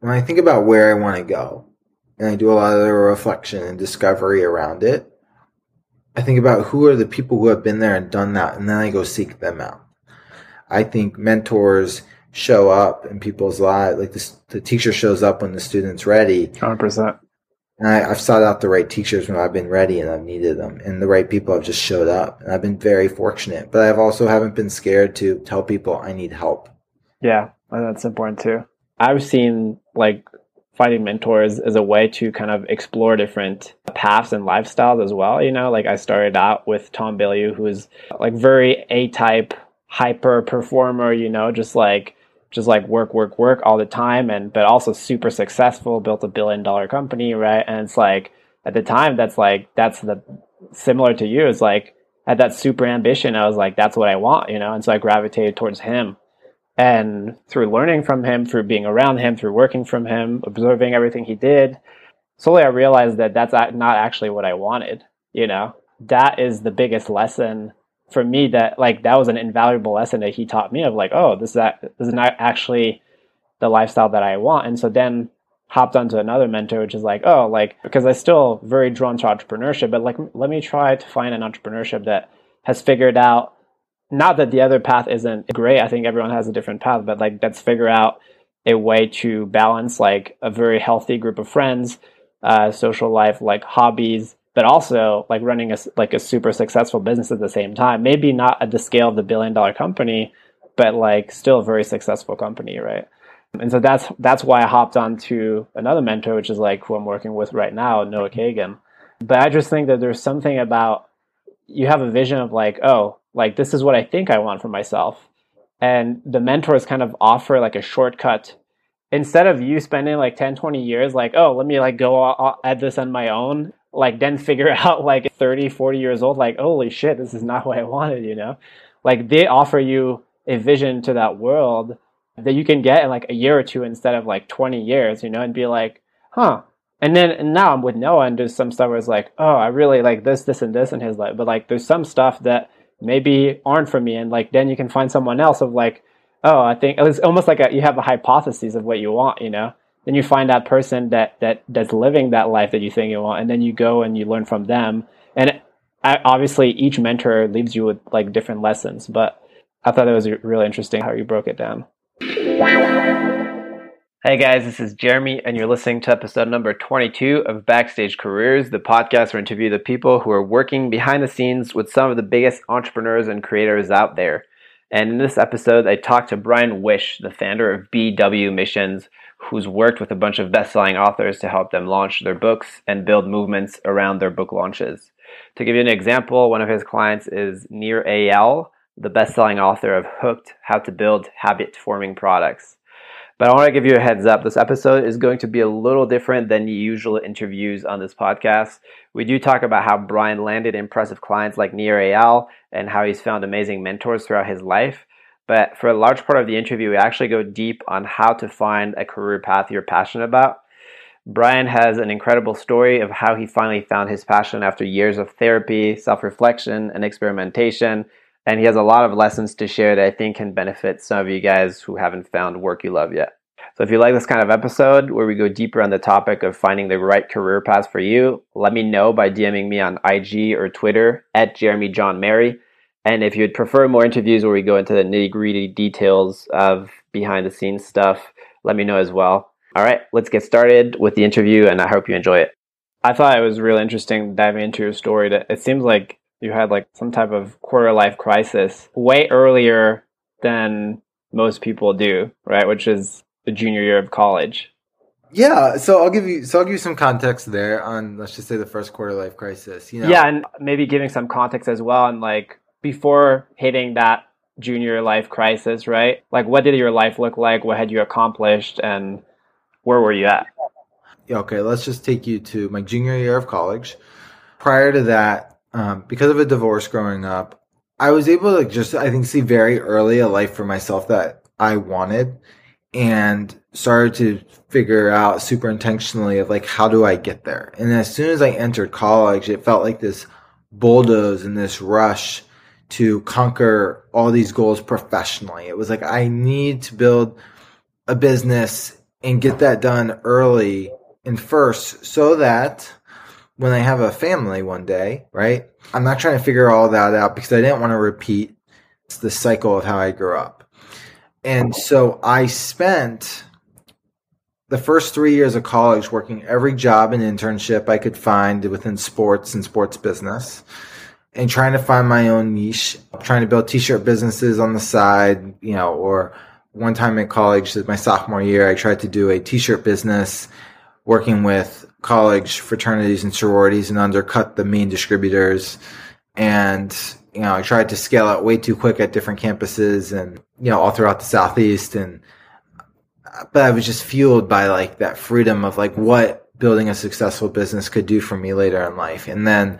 when I think about where I want to go, and I do a lot of reflection and discovery around it, I think about who are the people who have been there and done that, and then I go seek them out. I think mentors show up in people's lives, like the, the teacher shows up when the student's ready. 100%. And I, have sought out the right teachers when I've been ready and I've needed them, and the right people have just showed up. And I've been very fortunate, but I've also haven't been scared to tell people I need help. Yeah, that's important too. I've seen like finding mentors as a way to kind of explore different paths and lifestyles as well. You know, like I started out with Tom Bilyeu, who's like very A type, hyper performer, you know, just like just like work, work, work all the time and but also super successful, built a billion dollar company, right? And it's like at the time that's like that's the similar to you, is like at that super ambition. I was like, that's what I want, you know, and so I gravitated towards him and through learning from him, through being around him, through working from him, observing everything he did, slowly I realized that that's not actually what I wanted. You know, that is the biggest lesson for me that like that was an invaluable lesson that he taught me of like, oh, this is that this is not actually the lifestyle that I want. And so then hopped onto another mentor, which is like, oh, like because I still very drawn to entrepreneurship, but like let me try to find an entrepreneurship that has figured out not that the other path isn't great. I think everyone has a different path, but like let's figure out a way to balance like a very healthy group of friends, uh, social life, like hobbies, but also like running a like a super successful business at the same time. Maybe not at the scale of the billion dollar company, but like still a very successful company, right? And so that's that's why I hopped on to another mentor, which is like who I'm working with right now, Noah Kagan. But I just think that there's something about you have a vision of like, oh, like this is what I think I want for myself. And the mentors kind of offer like a shortcut instead of you spending like 10, 20 years like, oh, let me like go at this on my own, like then figure out like 30, 40 years old, like, holy shit, this is not what I wanted, you know? Like they offer you a vision to that world that you can get in like a year or two instead of like 20 years, you know, and be like, huh. And then and now I'm with Noah and there's some stuff where it's like, oh, I really like this, this, and this in his life. But like there's some stuff that maybe aren't for me. And like then you can find someone else of like oh i think it's almost like a, you have a hypothesis of what you want you know? Then you find that person that that that's living that life that you think you want and then you go and you learn from them. And obviously each mentor leaves you with like different lessons but i thought it was really interesting how you broke it down Hey guys, this is Jeremy, and you're listening to episode number 22 of Backstage Careers, the podcast where I interview the people who are working behind the scenes with some of the biggest entrepreneurs and creators out there. And in this episode, I talked to Bryan Wish, the founder of BW Missions, who's worked with a bunch of best selling authors to help them launch their books and build movements around their book launches. To give you an example, one of his clients is Nir Eyal, the best selling author of Hooked How to Build Habit Forming Products. But I want to give you a heads up. This episode is going to be a little different than the usual interviews on this podcast. We do talk about how Bryan landed impressive clients like Nir Eyal and how he's found amazing mentors throughout his life. But for a large part of the interview, we actually go deep on how to find a career path you're passionate about. Bryan has an incredible story of how he finally found his passion after years of therapy, self reflection, and experimentation and he has a lot of lessons to share that I think can benefit some of you guys who haven't found work you love yet. So if you like this kind of episode where we go deeper on the topic of finding the right career path for you, let me know by DMing me on IG or Twitter at Jeremy John Mary. And if you'd prefer more interviews where we go into the nitty gritty details of behind the scenes stuff, let me know as well. All right, let's get started with the interview, and I hope you enjoy it. I thought it was really interesting diving into your story. That it seems like you had like some type of quarter life crisis way earlier than most people do, right? Which is the junior year of college. Yeah, so I'll give you so I'll give you some context there on let's just say the first quarter life crisis. You know, yeah, and maybe giving some context as well, and like before hitting that junior life crisis, right? Like, what did your life look like? What had you accomplished, and where were you at? Yeah, okay, let's just take you to my junior year of college. Prior to that, um, because of a divorce growing up, I was able to just, I think, see very early a life for myself that I wanted and started to figure out super intentionally of like, how do I get there? And as soon as I entered college, it felt like this bulldoze and this rush to conquer all these goals professionally. It was like, I need to build a business and get that done early and first so that when I have a family one day, right? I'm not trying to figure all that out because I didn't want to repeat the cycle of how I grew up. And so I spent the first three years of college working every job and internship I could find within sports and sports business and trying to find my own niche, trying to build t-shirt businesses on the side, you know, or one time in college, my sophomore year, I tried to do a t-shirt business working with college fraternities and sororities and undercut the main distributors. And, you know, I tried to scale out way too quick at different campuses and, you know, all throughout the Southeast. And, but I was just fueled by like that freedom of like what building a successful business could do for me later in life. And then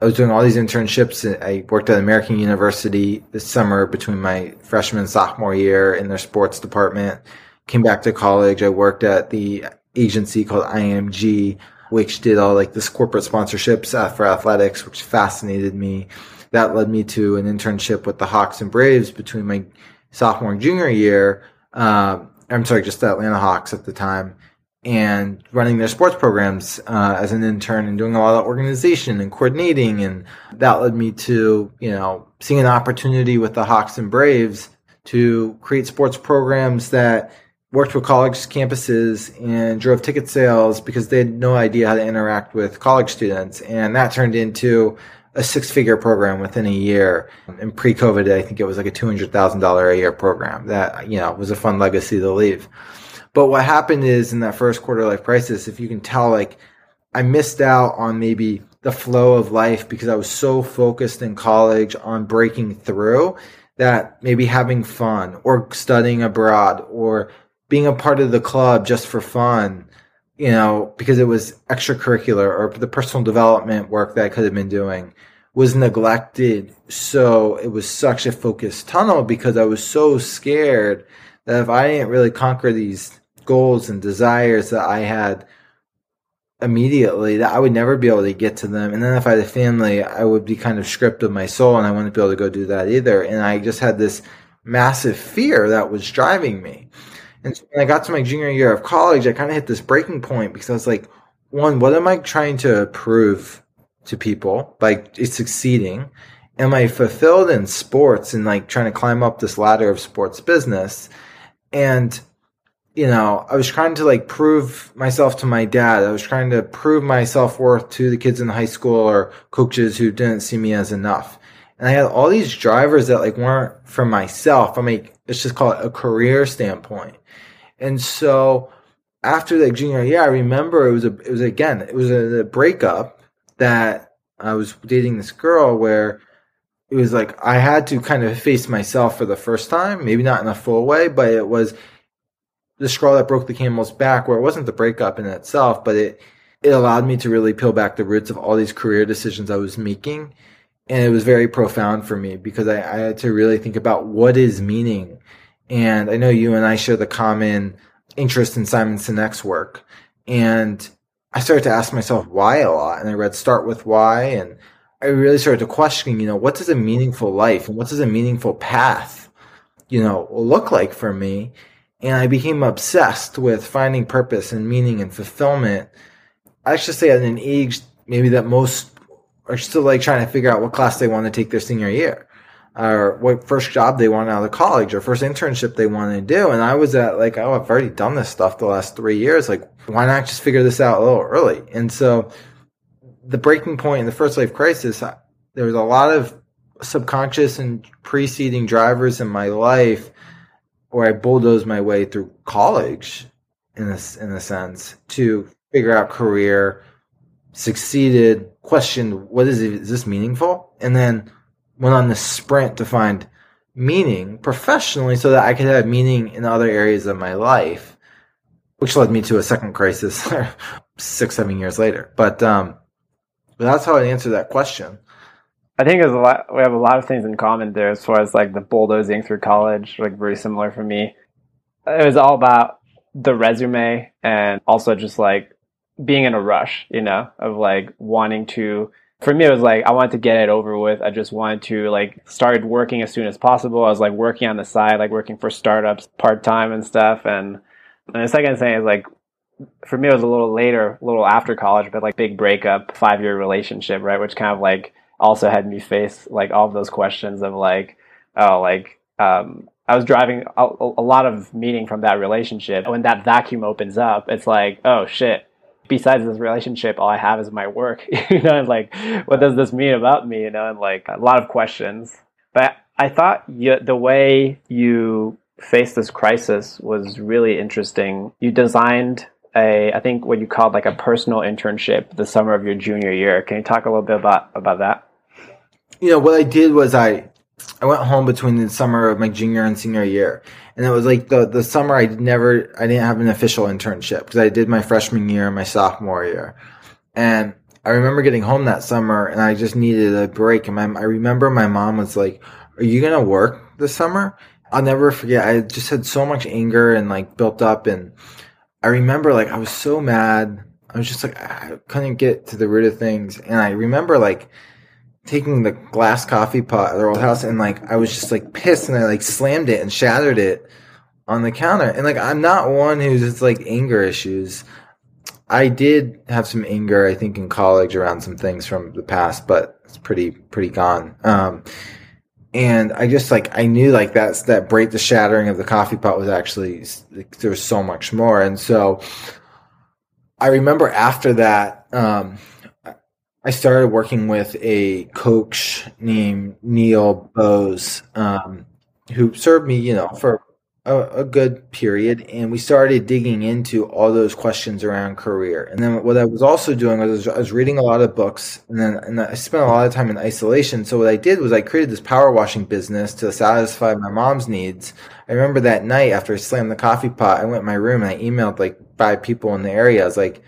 I was doing all these internships. I worked at American University this summer between my freshman and sophomore year in their sports department. Came back to college. I worked at the agency called IMG, which did all like this corporate sponsorships uh, for athletics, which fascinated me. That led me to an internship with the Hawks and Braves between my sophomore and junior year. Um, I'm sorry, just the Atlanta Hawks at the time, and running their sports programs uh, as an intern and doing a lot of organization and coordinating. And that led me to, you know, seeing an opportunity with the Hawks and Braves to create sports programs that worked with college campuses and drove ticket sales because they had no idea how to interact with college students. And that turned into a six figure program within a year. And pre COVID, I think it was like a $200,000 a year program that, you know, was a fun legacy to leave. But what happened is in that first quarter life crisis, if you can tell, like I missed out on maybe the flow of life because I was so focused in college on breaking through that maybe having fun or studying abroad or being a part of the club just for fun, you know, because it was extracurricular or the personal development work that I could have been doing was neglected. So it was such a focused tunnel because I was so scared that if I didn't really conquer these goals and desires that I had immediately that I would never be able to get to them. And then if I had a family, I would be kind of stripped of my soul and I wouldn't be able to go do that either. And I just had this massive fear that was driving me. And so when I got to my junior year of college, I kind of hit this breaking point because I was like, one, what am I trying to prove to people by succeeding? Am I fulfilled in sports and like trying to climb up this ladder of sports business? And you know, I was trying to like prove myself to my dad. I was trying to prove my self worth to the kids in high school or coaches who didn't see me as enough. And I had all these drivers that like weren't for myself. I mean, let's just call it a career standpoint. And so after the junior year, I remember it was a, it was again, it was a, a breakup that I was dating this girl where it was like I had to kind of face myself for the first time, maybe not in a full way, but it was the straw that broke the camel's back, where it wasn't the breakup in itself, but it it allowed me to really peel back the roots of all these career decisions I was making. And it was very profound for me because I, I had to really think about what is meaning. And I know you and I share the common interest in Simon Sinek's work. And I started to ask myself why a lot. And I read Start with Why. And I really started to question, you know, what does a meaningful life and what does a meaningful path, you know, look like for me? and I became obsessed with finding purpose and meaning and fulfillment. I should say at an age maybe that most are still like trying to figure out what class they want to take their senior year or what first job they want out of college or first internship they want to do. And I was at like, oh, I've already done this stuff the last three years. Like, why not just figure this out a little early? And so the breaking point in the first life crisis, there was a lot of subconscious and preceding drivers in my life where I bulldozed my way through college in a, in a sense to figure out career, succeeded, questioned what is it, is this meaningful? And then went on this sprint to find meaning professionally so that I could have meaning in other areas of my life, which led me to a second crisis six, seven years later. But, um, but that's how I answer that question. I think there's a lot. We have a lot of things in common there, as far as like the bulldozing through college, like very similar for me. It was all about the resume and also just like being in a rush, you know, of like wanting to. For me, it was like I wanted to get it over with. I just wanted to like start working as soon as possible. I was like working on the side, like working for startups part time and stuff, and And the second thing is like, for me, it was a little later, a little after college, but like big breakup, five year relationship, right? Which kind of like also had me face like all of those questions of like, oh, like, um, I was driving a, a lot of meaning from that relationship. When that vacuum opens up, it's like, oh shit, besides this relationship, all I have is my work. you know, and like, what does this mean about me? You know, and like a lot of questions. But I thought you, the way you faced this crisis was really interesting. You designed a, I think what you called like a personal internship the summer of your junior year. Can you talk a little bit about about that? You know, what I did was I I went home between the summer of my junior and senior year, and it was like the the summer I never I didn't have an official internship because I did my freshman year and my sophomore year, and I remember getting home that summer and I just needed a break. And my, I remember my mom was like, "Are you gonna work this summer?" I'll never forget. I just had so much anger and like built up, and I remember like I was so mad. I was just like I couldn't get to the root of things, and I remember like taking the glass coffee pot at our old house and like I was just like pissed and I like slammed it and shattered it on the counter. And like I'm not one who's it's like anger issues. I did have some anger, I think, in college around some things from the past, but it's pretty pretty gone. Um, and I just like I knew like that's that break the shattering of the coffee pot was actually like, there was so much more, and so I remember after that. Um, I started working with a coach named Neil Bose, um, who served me, you know, for a, a, good period. And we started digging into all those questions around career. And then what I was also doing was I was reading a lot of books and then and I spent a lot of time in isolation. So what I did was I created this power washing business to satisfy my mom's needs. I remember that night after I slammed the coffee pot, I went in my room and I emailed like five people in the area. I was like,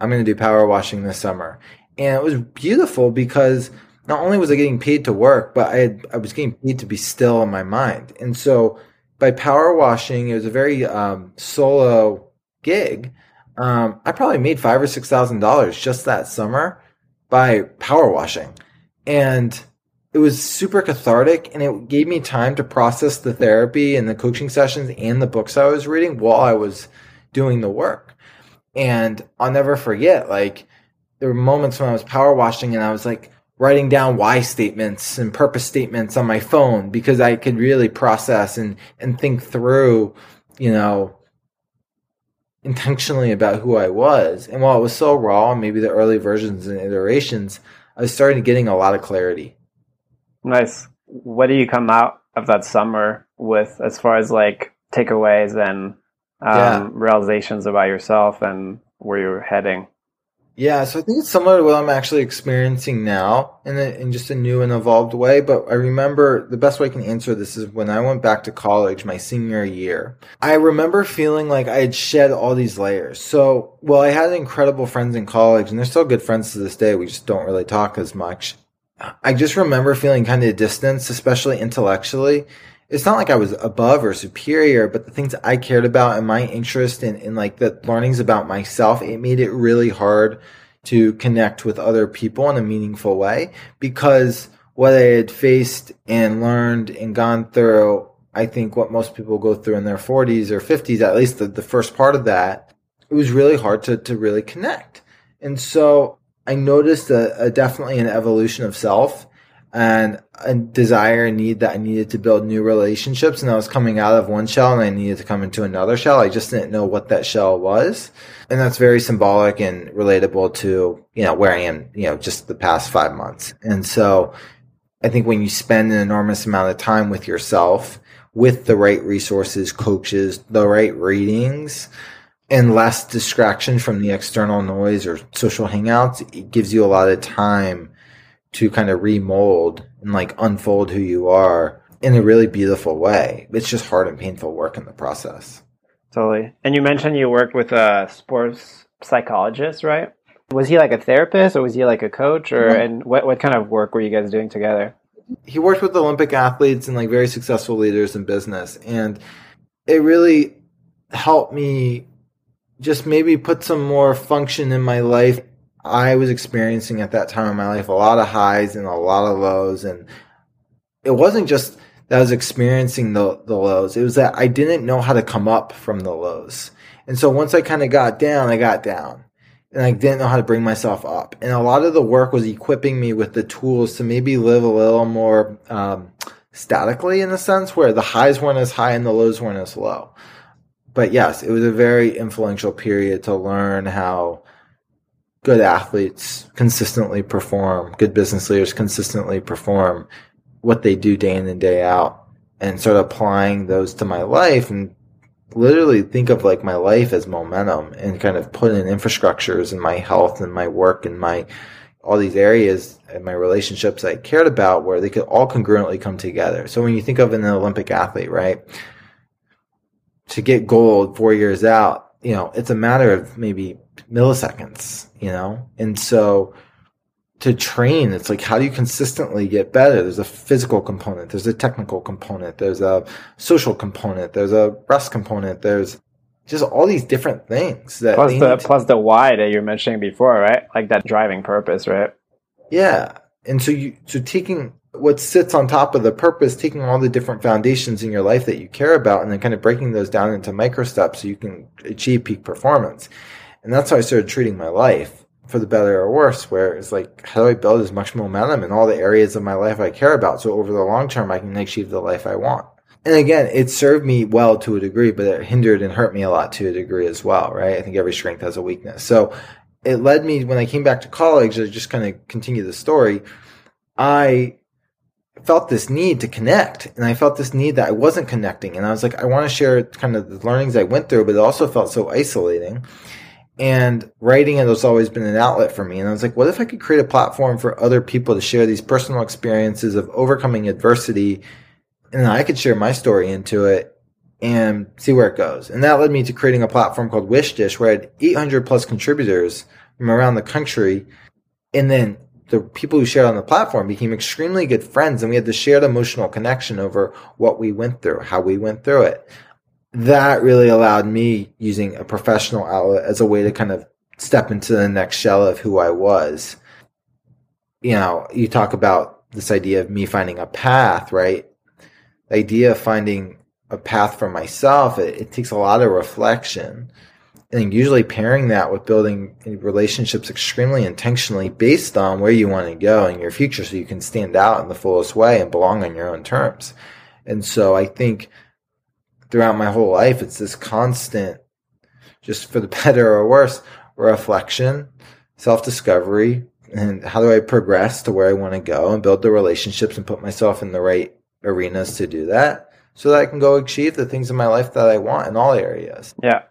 I'm going to do power washing this summer and it was beautiful because not only was I getting paid to work, but I had, I was getting paid to be still in my mind. And so by power washing, it was a very um, solo gig. Um, I probably made five or six thousand dollars just that summer by power washing, and it was super cathartic, and it gave me time to process the therapy and the coaching sessions and the books I was reading while I was doing the work. And I'll never forget, like there were moments when I was power washing and I was like writing down why statements and purpose statements on my phone because I could really process and, and think through, you know, intentionally about who I was. And while it was so raw, maybe the early versions and iterations, I was starting getting a lot of clarity. Nice. What do you come out of that summer with as far as like takeaways and um, yeah. realizations about yourself and where you're heading? Yeah, so I think it's similar to what I'm actually experiencing now in, a, in just a new and evolved way. But I remember the best way I can answer this is when I went back to college my senior year. I remember feeling like I had shed all these layers. So, well, I had incredible friends in college and they're still good friends to this day. We just don't really talk as much. I just remember feeling kind of distance, especially intellectually it's not like I was above or superior, but the things I cared about and my interest in, in like the learnings about myself, it made it really hard to connect with other people in a meaningful way because what I had faced and learned and gone through, I think what most people go through in their 40s or 50s, at least the, the first part of that, it was really hard to, to really connect. And so I noticed a, a definitely an evolution of self and a desire and need that I needed to build new relationships. And I was coming out of one shell and I needed to come into another shell. I just didn't know what that shell was. And that's very symbolic and relatable to, you know, where I am, you know, just the past five months. And so I think when you spend an enormous amount of time with yourself, with the right resources, coaches, the right readings, and less distraction from the external noise or social hangouts, it gives you a lot of time to kind of remold and like unfold who you are in a really beautiful way. It's just hard and painful work in the process. Totally. And you mentioned you worked with a sports psychologist, right? Was he like a therapist or was he like a coach or mm-hmm. and what what kind of work were you guys doing together? He worked with Olympic athletes and like very successful leaders in business and it really helped me just maybe put some more function in my life I was experiencing at that time in my life a lot of highs and a lot of lows. And it wasn't just that I was experiencing the, the lows. It was that I didn't know how to come up from the lows. And so once I kind of got down, I got down and I didn't know how to bring myself up. And a lot of the work was equipping me with the tools to maybe live a little more um, statically in a sense, where the highs weren't as high and the lows weren't as low. But yes, it was a very influential period to learn how good athletes consistently perform, good business leaders consistently perform what they do day in and day out, and start applying those to my life and literally think of like my life as momentum and kind of put in infrastructures in my health and my work and my all these areas and my relationships I cared about where they could all congruently come together. So when you think of an Olympic athlete, right? To get gold four years out, you know, it's a matter of maybe milliseconds, you know? And so to train, it's like how do you consistently get better? There's a physical component, there's a technical component, there's a social component, there's a rest component, there's just all these different things that plus the to... plus the why that you're mentioning before, right? Like that driving purpose, right? Yeah. And so you so taking what sits on top of the purpose, taking all the different foundations in your life that you care about and then kind of breaking those down into micro steps so you can achieve peak performance. And that's how I started treating my life for the better or worse, where it's like, how do I build as much momentum in all the areas of my life I care about? So over the long term, I can achieve the life I want. And again, it served me well to a degree, but it hindered and hurt me a lot to a degree as well, right? I think every strength has a weakness. So it led me, when I came back to college, I just kind of continue the story, I felt this need to connect and I felt this need that I wasn't connecting. And I was like, I want to share kind of the learnings I went through, but it also felt so isolating and writing it has always been an outlet for me. And I was like, what if I could create a platform for other people to share these personal experiences of overcoming adversity? And I could share my story into it and see where it goes. And that led me to creating a platform called Wish Dish where I had 800 plus contributors from around the country. And then the people who shared on the platform became extremely good friends and we had the shared emotional connection over what we went through, how we went through it that really allowed me using a professional outlet as a way to kind of step into the next shell of who I was. You know, you talk about this idea of me finding a path, right? The idea of finding a path for myself, it, it takes a lot of reflection. And usually pairing that with building relationships extremely intentionally based on where you want to go in your future so you can stand out in the fullest way and belong on your own terms. And so I think throughout my whole life. It's this constant, just for the better or worse, reflection, self discovery, and how do I progress to where I want to go and build the relationships and put myself in the right arenas to do that so that I can go achieve the things in my life that I want in all areas. Yeah.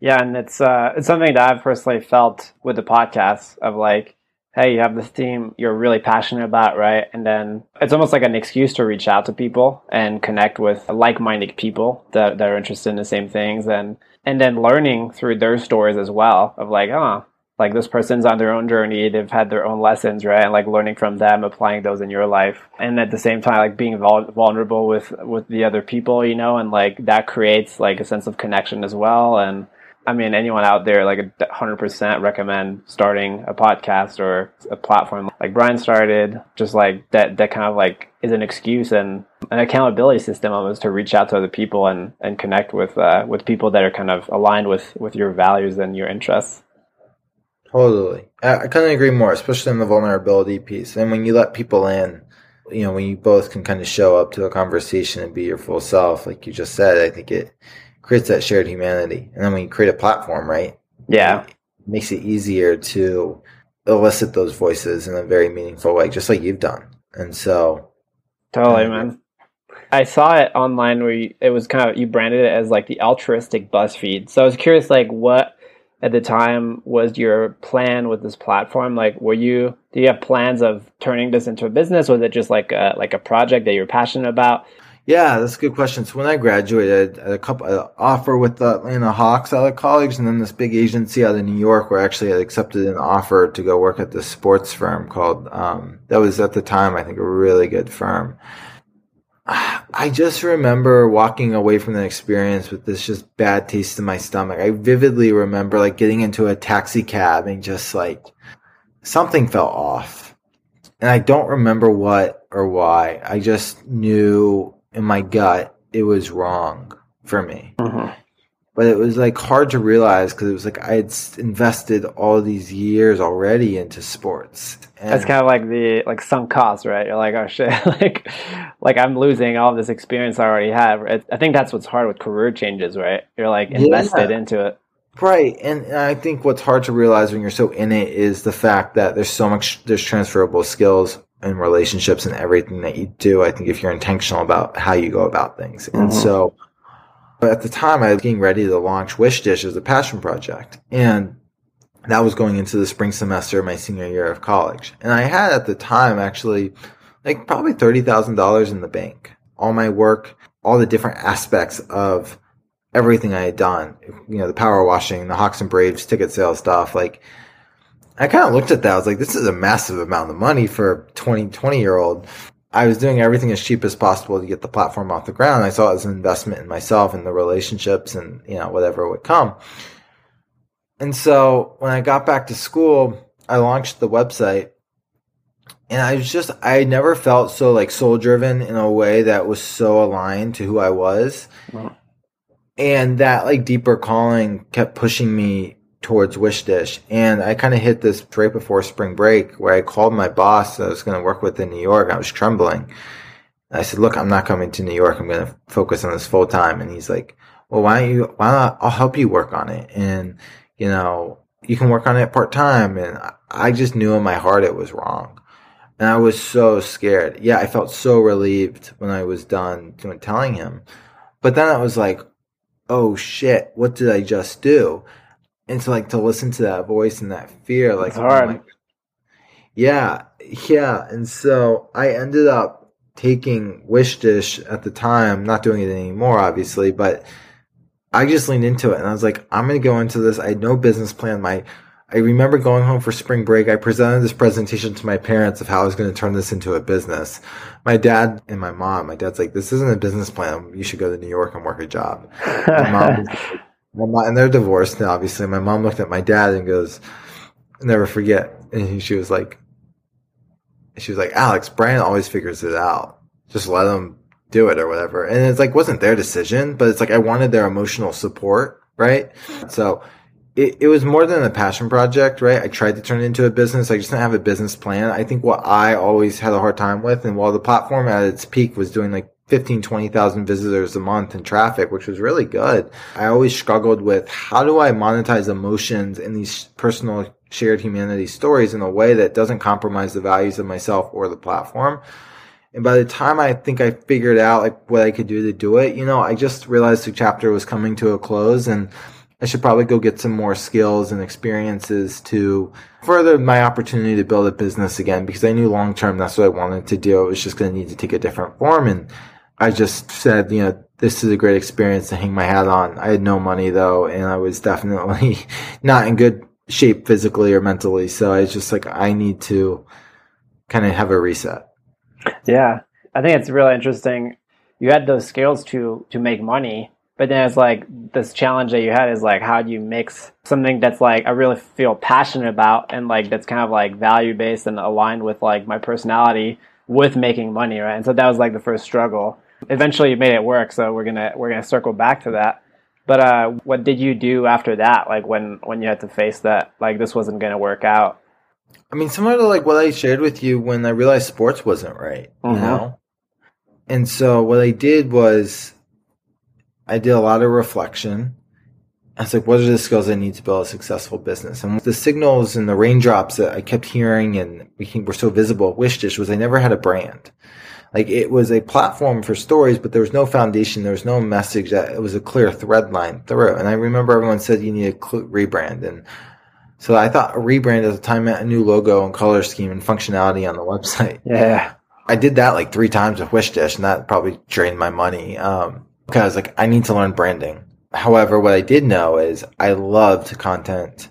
Yeah, and it's uh it's something that I've personally felt with the podcast of like hey, you have this theme you're really passionate about, right? And then it's almost like an excuse to reach out to people and connect with like-minded people that, that are interested in the same things and and then learning through their stories as well of like, oh, like this person's on their own journey, they've had their own lessons, right? And like learning from them, applying those in your life. And at the same time, like being vulnerable with, with the other people, you know, and like that creates like a sense of connection as well. And I mean, anyone out there, like 100% recommend starting a podcast or a platform like Bryan started, just like that, that kind of like is an excuse and an accountability system almost to reach out to other people and, and connect with, uh, with people that are kind of aligned with, with your values and your interests. Totally. I, couldn't agree more, especially in the vulnerability piece. And when you let people in, you know, when you both can kind of show up to a conversation and be your full self, like you just said, I think it, creates that shared humanity. And then when you create a platform, right? Yeah. It makes it easier to elicit those voices in a very meaningful way, just like you've done. And so Totally, um, man. I saw it online where you, it was kind of you branded it as like the altruistic BuzzFeed. So I was curious, like, what at the time was your plan with this platform? Like, were you do you have plans of turning this into a business? Was it just like a like a project that you're passionate about? Yeah, that's a good question. So when I graduated, I had a couple uh, offer with the Atlanta Hawks out of college, and then this big agency out of New York, where I actually had accepted an offer to go work at this sports firm called. Um, that was at the time, I think, a really good firm. I just remember walking away from the experience with this just bad taste in my stomach. I vividly remember like getting into a taxi cab and just like something fell off. And I don't remember what or why. I just knew in my gut it was wrong for me. Mm-hmm. but it was like hard to realize because it was like I had invested all these years already into sports. And That's kind of like the like sunk cost, right? You're like, oh shit, like like I'm losing all this experience I already have. I think that's what's hard with career changes, right? You're like invested yeah. into it. Right. And I think what's hard to realize when you're so in it is the fact that there's so much, there's transferable skills and relationships and everything that you do. I think if you're intentional about how you go about things. And mm-hmm. so at the time I was getting ready to launch Wish Dish as a passion project. And that was going into the spring semester of my senior year of college. And I had at the time actually like probably $30,000 in the bank. All my work, all the different aspects of everything I had done, you know, the power washing, the Hawks and Braves ticket sales stuff, like I kind of looked at that. I was like, this is a massive amount of money for a 20, 20 year old. I was doing everything as cheap as possible to get the platform off the ground. I saw it as an investment in myself and the relationships and, you know, whatever would come. And so when I got back to school, I launched the website and I was just, I never felt so like soul driven in a way that was so aligned to who I was. Wow. And that like deeper calling kept pushing me towards Wish Dish. And I kind of hit this right before spring break where I called my boss I was going to work with in New York. I was trembling. I said, look, I'm not coming to New York. I'm going to focus on this full time. And he's like, well, why don't you, why not, I'll help you work on it. And, you know, you can work on it part time. And I just knew in my heart it was wrong. And I was so scared. Yeah, I felt so relieved when I was done doing, telling him. But then I was like, oh shit, what did I just do? And to like to listen to that voice and that fear like, it's oh hard. Like, yeah yeah and so i ended up taking wish dish at the time not doing it anymore obviously but i just leaned into it and i was like i'm gonna go into this. I had no business plan. My i remember going home for spring break. I presented this presentation to my parents of how i was going to turn this into a business. My dad and my mom my dad's like this isn't a business plan. You should go to new york and work a job. My mom and they're divorced now, obviously. My mom looked at my dad and goes, never forget. And she was like, she was like, Alex, Bryan always figures it out. Just let him do it or whatever. And it's like, wasn't their decision, but it's like, I wanted their emotional support. Right. So it, it was more than a passion project, right? I tried to turn it into a business. I just didn't have a business plan. I think what I always had a hard time with, and while the platform at its peak was doing like 15, 20,000 visitors a month in traffic, which was really good. I always struggled with how do I monetize emotions in these personal shared humanity stories in a way that doesn't compromise the values of myself or the platform. And by the time I think I figured out like what I could do to do it, you know, I just realized the chapter was coming to a close and I should probably go get some more skills and experiences to further my opportunity to build a business again because I knew long term that's what I wanted to do. It was just going to need to take a different form and I just said, you know, this is a great experience to hang my hat on. I had no money though, and I was definitely not in good shape physically or mentally. So I was just like, I need to kind of have a reset. Yeah. I think it's really interesting. You had those skills to, to make money, but then it's like this challenge that you had is like, how do you mix something that's like, I really feel passionate about and like, that's kind of like value based and aligned with like my personality with making money. Right. And so that was like the first struggle eventually you made it work so we're gonna we're gonna circle back to that but uh, what did you do after that like when when you had to face that like this wasn't gonna work out i mean similar to like what i shared with you when i realized sports wasn't right mm-hmm. you know and so what i did was i did a lot of reflection I was like, what are the skills I need to build a successful business? And the signals and the raindrops that I kept hearing and we were so visible at Wish Dish was I never had a brand. Like it was a platform for stories, but there was no foundation. There was no message that it was a clear thread line through. And I remember everyone said you need a rebrand. And so I thought a rebrand at the time meant a new logo and color scheme and functionality on the website. Yeah. I did that like three times with Wish Dish and that probably drained my money. Um, because like I need to learn branding. However, what I did know is I loved content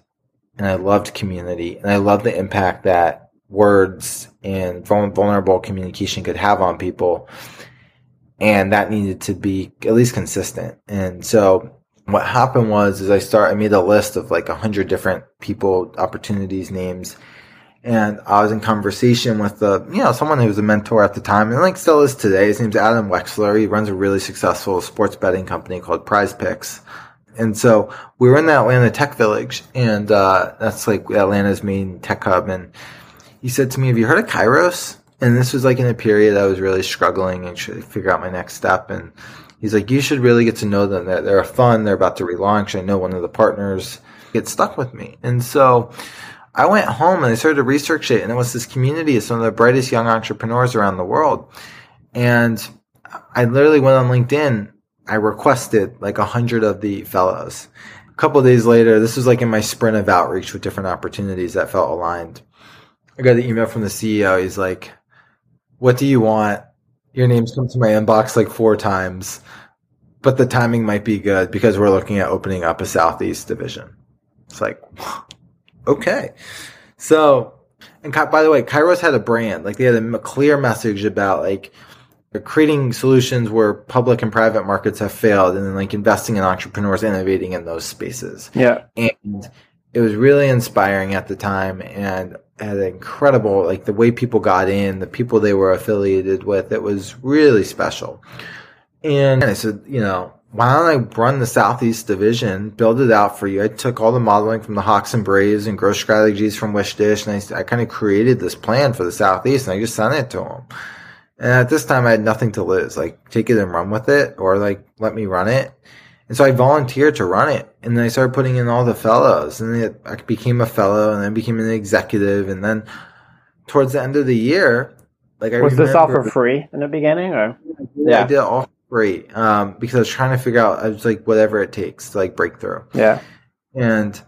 and I loved community and I loved the impact that words and vulnerable communication could have on people. And that needed to be at least consistent. And so what happened was is I start I made a list of like a hundred different people, opportunities, names. And I was in conversation with the, you know, someone who was a mentor at the time and like still is today. His name's Adam Wexler. He runs a really successful sports betting company called Prize Picks. And so we were in the Atlanta Tech Village, and uh, that's like Atlanta's main tech hub. And he said to me, "Have you heard of Kairos?" And this was like in a period I was really struggling and trying to figure out my next step. And he's like, "You should really get to know them. They're, they're a fun. They're about to relaunch. I know one of the partners." Get stuck with me, and so I went home and I started to research it, and it was this community of some of the brightest young entrepreneurs around the world. And I literally went on LinkedIn. I requested like a hundred of the fellows. A couple days later, this was like in my sprint of outreach with different opportunities that felt aligned. I got the email from the CEO. He's like, "What do you want?" Your name's come to my inbox like four times, but the timing might be good because we're looking at opening up a Southeast division. It's like, okay. So, and by the way, Kairos had a brand. Like they had a clear message about like creating solutions where public and private markets have failed and then like investing in entrepreneurs innovating in those spaces. Yeah. And it was really inspiring at the time and had incredible like the way people got in, the people they were affiliated with, it was really special. And I said, you know, why don't I run the Southeast Division, build it out for you? I took all the modeling from the Hawks and Braves and growth strategies from Wish Dish, and I, I kind of created this plan for the Southeast, and I just sent it to them. And at this time, I had nothing to lose. Like, take it and run with it, or like, let me run it. And so I volunteered to run it. And then I started putting in all the fellows. And it, I became a fellow and then became an executive. And then towards the end of the year, like I was this all for free in the beginning, or yeah, I did it all for free um, because I was trying to figure out. I was like, whatever it takes to like break through. Yeah, and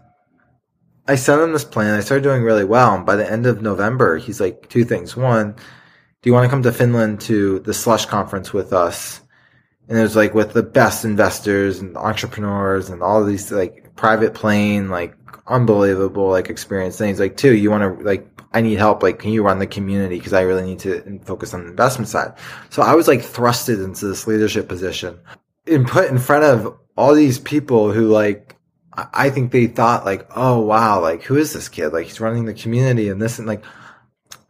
I sent him this plan. I started doing really well. And by the end of November, he's like, two things. One, do you want to come to Finland to the Slush conference with us? And it was like with the best investors and entrepreneurs and all these like private plane, like unbelievable like experience things. Like, two, you want to like, I need help. Like, can you run the community? Because I really need to focus on the investment side. So I was like thrusted into this leadership position and put in front of all these people who like I think they thought like, oh wow, like who is this kid? Like he's running the community and this and like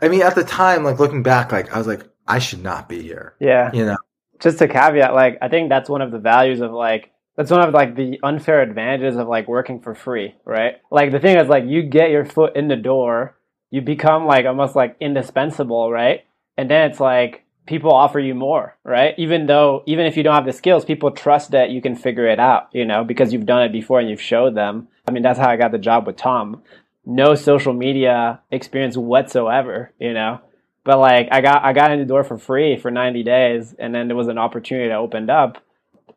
I mean, at the time, like looking back, like I was like, I should not be here. Yeah. You know, just a caveat, like I think that's one of the values of like that's one of like the unfair advantages of like working for free, right? Like the thing is like you get your foot in the door, you become like almost like indispensable, right? And then it's like people offer you more, right? Even though even if you don't have the skills, people trust that you can figure it out, you know, because you've done it before and you've showed them. I mean, that's how I got the job with Tom no social media experience whatsoever, you know. But like I got I got in the door for free for 90 days and then there was an opportunity that opened up.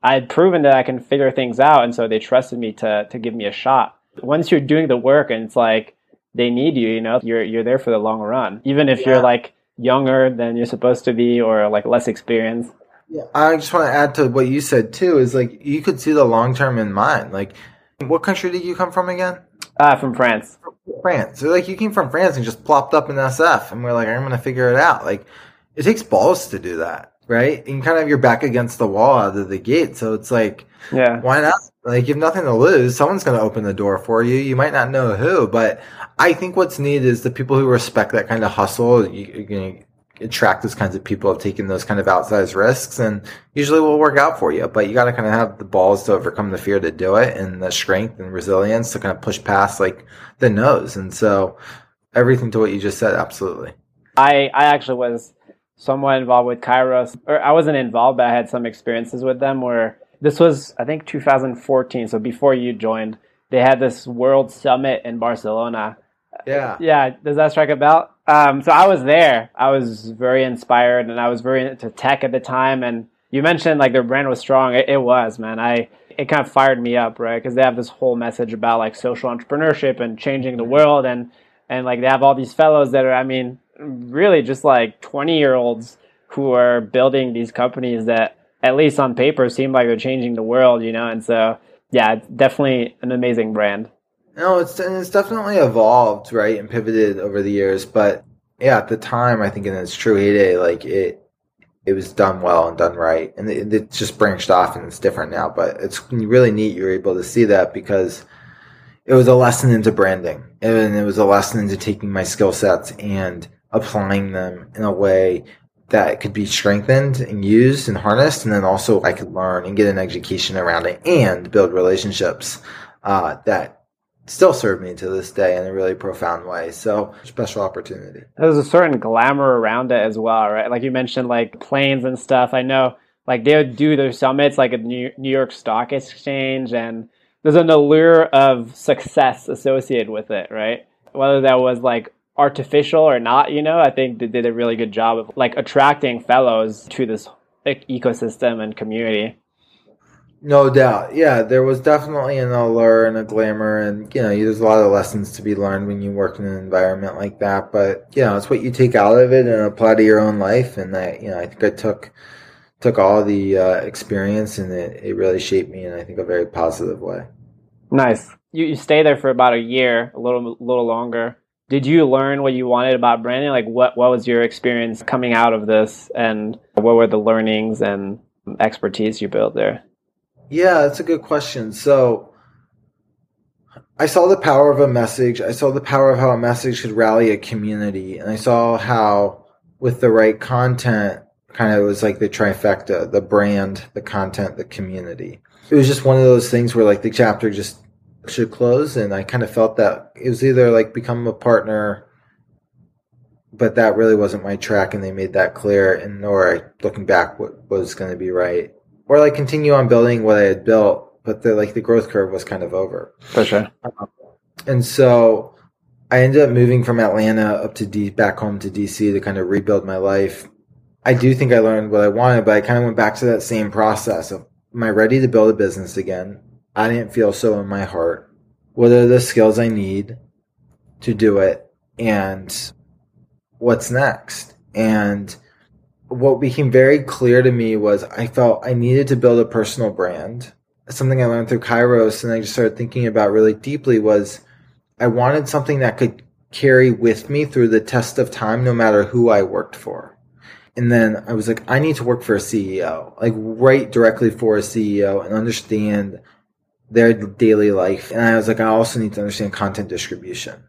I had proven that I can figure things out and so they trusted me to to give me a shot. Once you're doing the work and it's like they need you, you know, you're you're there for the long run. Even if yeah. you're like younger than you're supposed to be or like less experienced. Yeah, I just want to add to what you said too is like you could see the long term in mind. Like what country did you come from again? Uh, from France. France. So like you came from France and just plopped up in SF, and we're like, I'm gonna figure it out. Like it takes balls to do that, right? And kind of you're back against the wall out of the gate. So it's like, yeah, why not? Like you have nothing to lose. Someone's gonna open the door for you. You might not know who, but I think what's needed is the people who respect that kind of hustle. You, you, attract those kinds of people of taking those kind of outsized risks and usually will work out for you. But you got to kind of have the balls to overcome the fear to do it and the strength and resilience to kind of push past like the nose. And so everything to what you just said, absolutely. I, I actually was somewhat involved with Kairos, or I wasn't involved, but I had some experiences with them where this was, I think, 2014. So before you joined, they had this world summit in Barcelona. Yeah. Yeah. Does that strike a bell? Um, so I was there. I was very inspired, and I was very into tech at the time. And you mentioned like their brand was strong. It, it was, man. I it kind of fired me up, right? Because they have this whole message about like social entrepreneurship and changing the world, and and like they have all these fellows that are, I mean, really just like twenty year olds who are building these companies that, at least on paper, seem like they're changing the world, you know. And so, yeah, definitely an amazing brand. No, it's it's definitely evolved, right, and pivoted over the years. But yeah, at the time, I think in its true heyday, like it, it was done well and done right, and it, it just branched off and it's different now. But it's really neat you're able to see that because it was a lesson into branding, and it was a lesson into taking my skill sets and applying them in a way that could be strengthened and used and harnessed, and then also I could learn and get an education around it and build relationships uh, that still serve me to this day in a really profound way. So special opportunity. There's a certain glamour around it as well, right? Like you mentioned, like planes and stuff. I know, like they would do their summits like at New York Stock Exchange, and there's an allure of success associated with it, right? Whether that was like artificial or not, you know, I think they did a really good job of like attracting fellows to this ecosystem and community. No doubt. Yeah, there was definitely an allure and a glamour, and you know, there's a lot of lessons to be learned when you work in an environment like that. But you know, it's what you take out of it and apply to your own life. And I, you know, I think I took took all the uh, experience, and it, it really shaped me in I think a very positive way. Nice. You you stay there for about a year, a little little longer. Did you learn what you wanted about branding? Like, what what was your experience coming out of this, and what were the learnings and expertise you built there? Yeah, that's a good question. So I saw the power of a message. I saw the power of how a message could rally a community. And I saw how, with the right content, kind of was like the trifecta the brand, the content, the community. It was just one of those things where, like, the chapter just should close. And I kind of felt that it was either like become a partner, but that really wasn't my track. And they made that clear. And nor looking back, what was going to be right or like continue on building what I had built, but the like the growth curve was kind of over. For sure. Um, and so I ended up moving from Atlanta up to D back home to DC to kind of rebuild my life. I do think I learned what I wanted, but I kind of went back to that same process of am I ready to build a business again? I didn't feel so in my heart. What are the skills I need to do it? And what's next? And what became very clear to me was I felt I needed to build a personal brand. Something I learned through Kairos and I just started thinking about really deeply was I wanted something that could carry with me through the test of time no matter who I worked for. And then I was like, I need to work for a CEO, like write directly for a CEO and understand their daily life. And I was like, I also need to understand content distribution.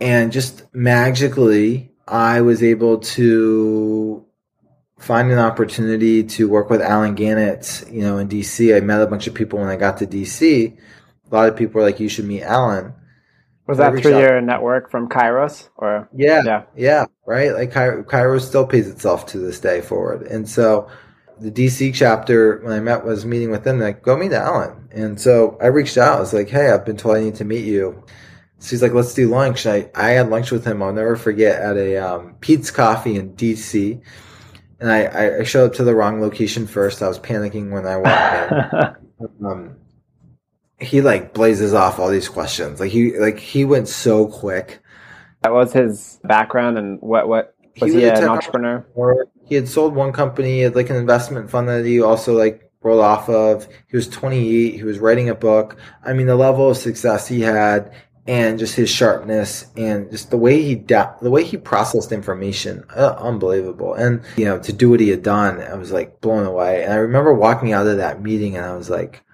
And just magically, I was able to find an opportunity to work with Allen Gannett, you know, in DC. I met a bunch of people when I got to DC. A lot of people were like, "You should meet Allen. Was that through your network from Kairos, or yeah, yeah, yeah, right? Like Ky- Kairos still pays itself to this day forward, and so the DC chapter when I met was meeting with them. Like, go meet Allen. and so I reached out. I was like, "Hey, I've been told I need to meet you." So he's like, "Let's do lunch." I I had lunch with him. I'll never forget at a um, Peet's Coffee in DC and I, I showed up to the wrong location first. I was panicking when I walked in. um, he like blazes off all these questions. Like he like he went so quick. That was his background, and what what was he, he an entrepreneur? He had sold one company, he had like an investment fund that he also like rolled off of. He was 28. He was writing a book. I mean, the level of success he had and just his sharpness and just the way he da- the way he processed information uh, unbelievable. And you know to do what he had done i was like blown away. And i remember walking out of that meeting and i was like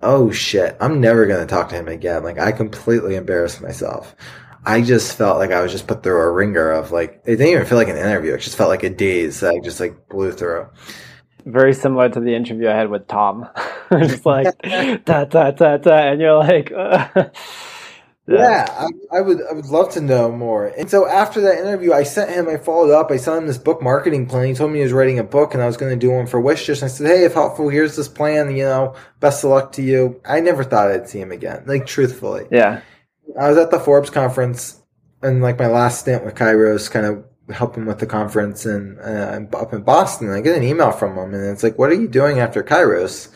oh shit i'm never going to talk to him again. Like i completely embarrassed myself. I just felt like i was just put through a ringer of like it didn't even feel like an interview. It just felt like a daze that i just like blew through. Very similar to the interview i had with tom. Just like da da da da and you're like uh. Yeah, I, I, would. I would love to know more. And so after that interview, I sent him. I followed up. I sent him this book marketing plan. He told me he was writing a book, and I was going to do one for Wishdish. I said, "Hey, if helpful, here's this plan. You know, best of luck to you." I never thought I'd see him again. Like truthfully, yeah. I was at the Forbes conference, and like my last stint with Kairos, kind of helping with the conference, and uh, up in Boston. I get an email from him, and it's like, "What are you doing after Kairos?"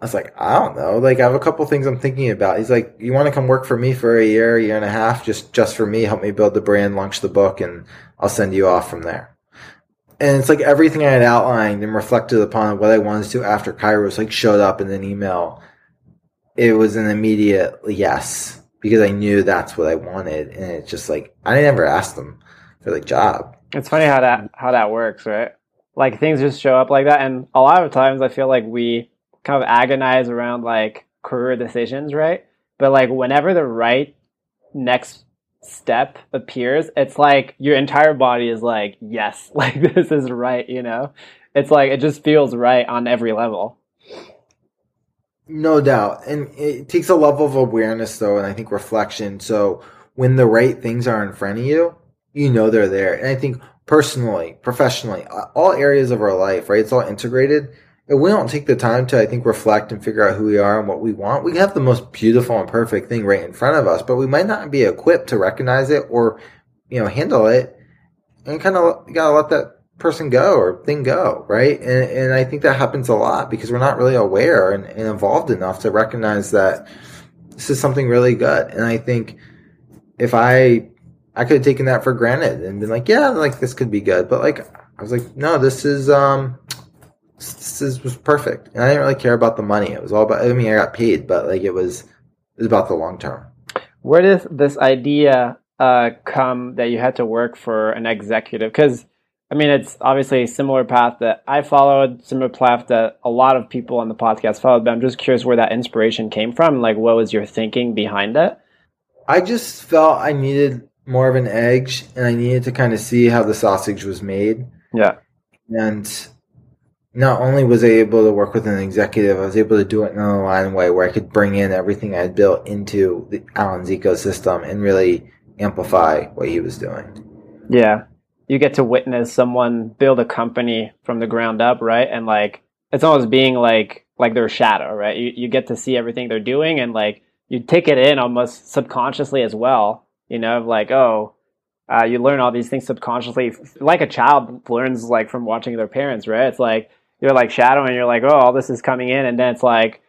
I was like, I don't know. Like, I have a couple things I'm thinking about. He's like, you want to come work for me for a year, year and a half, just just for me, help me build the brand, launch the book, and I'll send you off from there. And it's like everything I had outlined and reflected upon what I wanted to do after Kairos like showed up in an email. It was an immediate yes because I knew that's what I wanted, and it's just like I never asked them for the job. It's funny how that how that works, right? Like things just show up like that, and a lot of times I feel like we kind of agonize around like career decisions, right? But like whenever the right next step appears, it's like your entire body is like, yes, like this is right, you know? It's like it just feels right on every level. No doubt. And it takes a level of awareness though, and I think reflection. So when the right things are in front of you, you know they're there. And I think personally, professionally, all areas of our life, right? It's all integrated. If we don't take the time to, I think, reflect and figure out who we are and what we want, we have the most beautiful and perfect thing right in front of us, but we might not be equipped to recognize it or, you know, handle it. And kind of gotta let that person go or thing go, right? And, and I think that happens a lot because we're not really aware and, and involved enough to recognize that this is something really good. And I think if I I could have taken that for granted and been like, yeah, like this could be good, but like I was like, no, this is um this is, was perfect, and I didn't really care about the money. It was all about. I mean, I got paid, but like it was it was about the long term. Where does this idea uh, come that you had to work for an executive? Because I mean, it's obviously a similar path that I followed, similar path that a lot of people on the podcast followed. But I'm just curious where that inspiration came from. Like, what was your thinking behind it? I just felt I needed more of an edge, and I needed to kind of see how the sausage was made. Yeah, and not only was I able to work with an executive, I was able to do it in an aligned way where I could bring in everything I had built into the Allen's ecosystem and really amplify what he was doing. Yeah you get to witness someone build a company from the ground up, right? And like it's almost being like like their shadow, right? You you get to see everything they're doing and like you take it in almost subconsciously as well. You know, like oh, uh, you learn all these things subconsciously, like a child learns like from watching their parents, right? It's like you're like shadowing, you're like oh, all this is coming in, and then it's like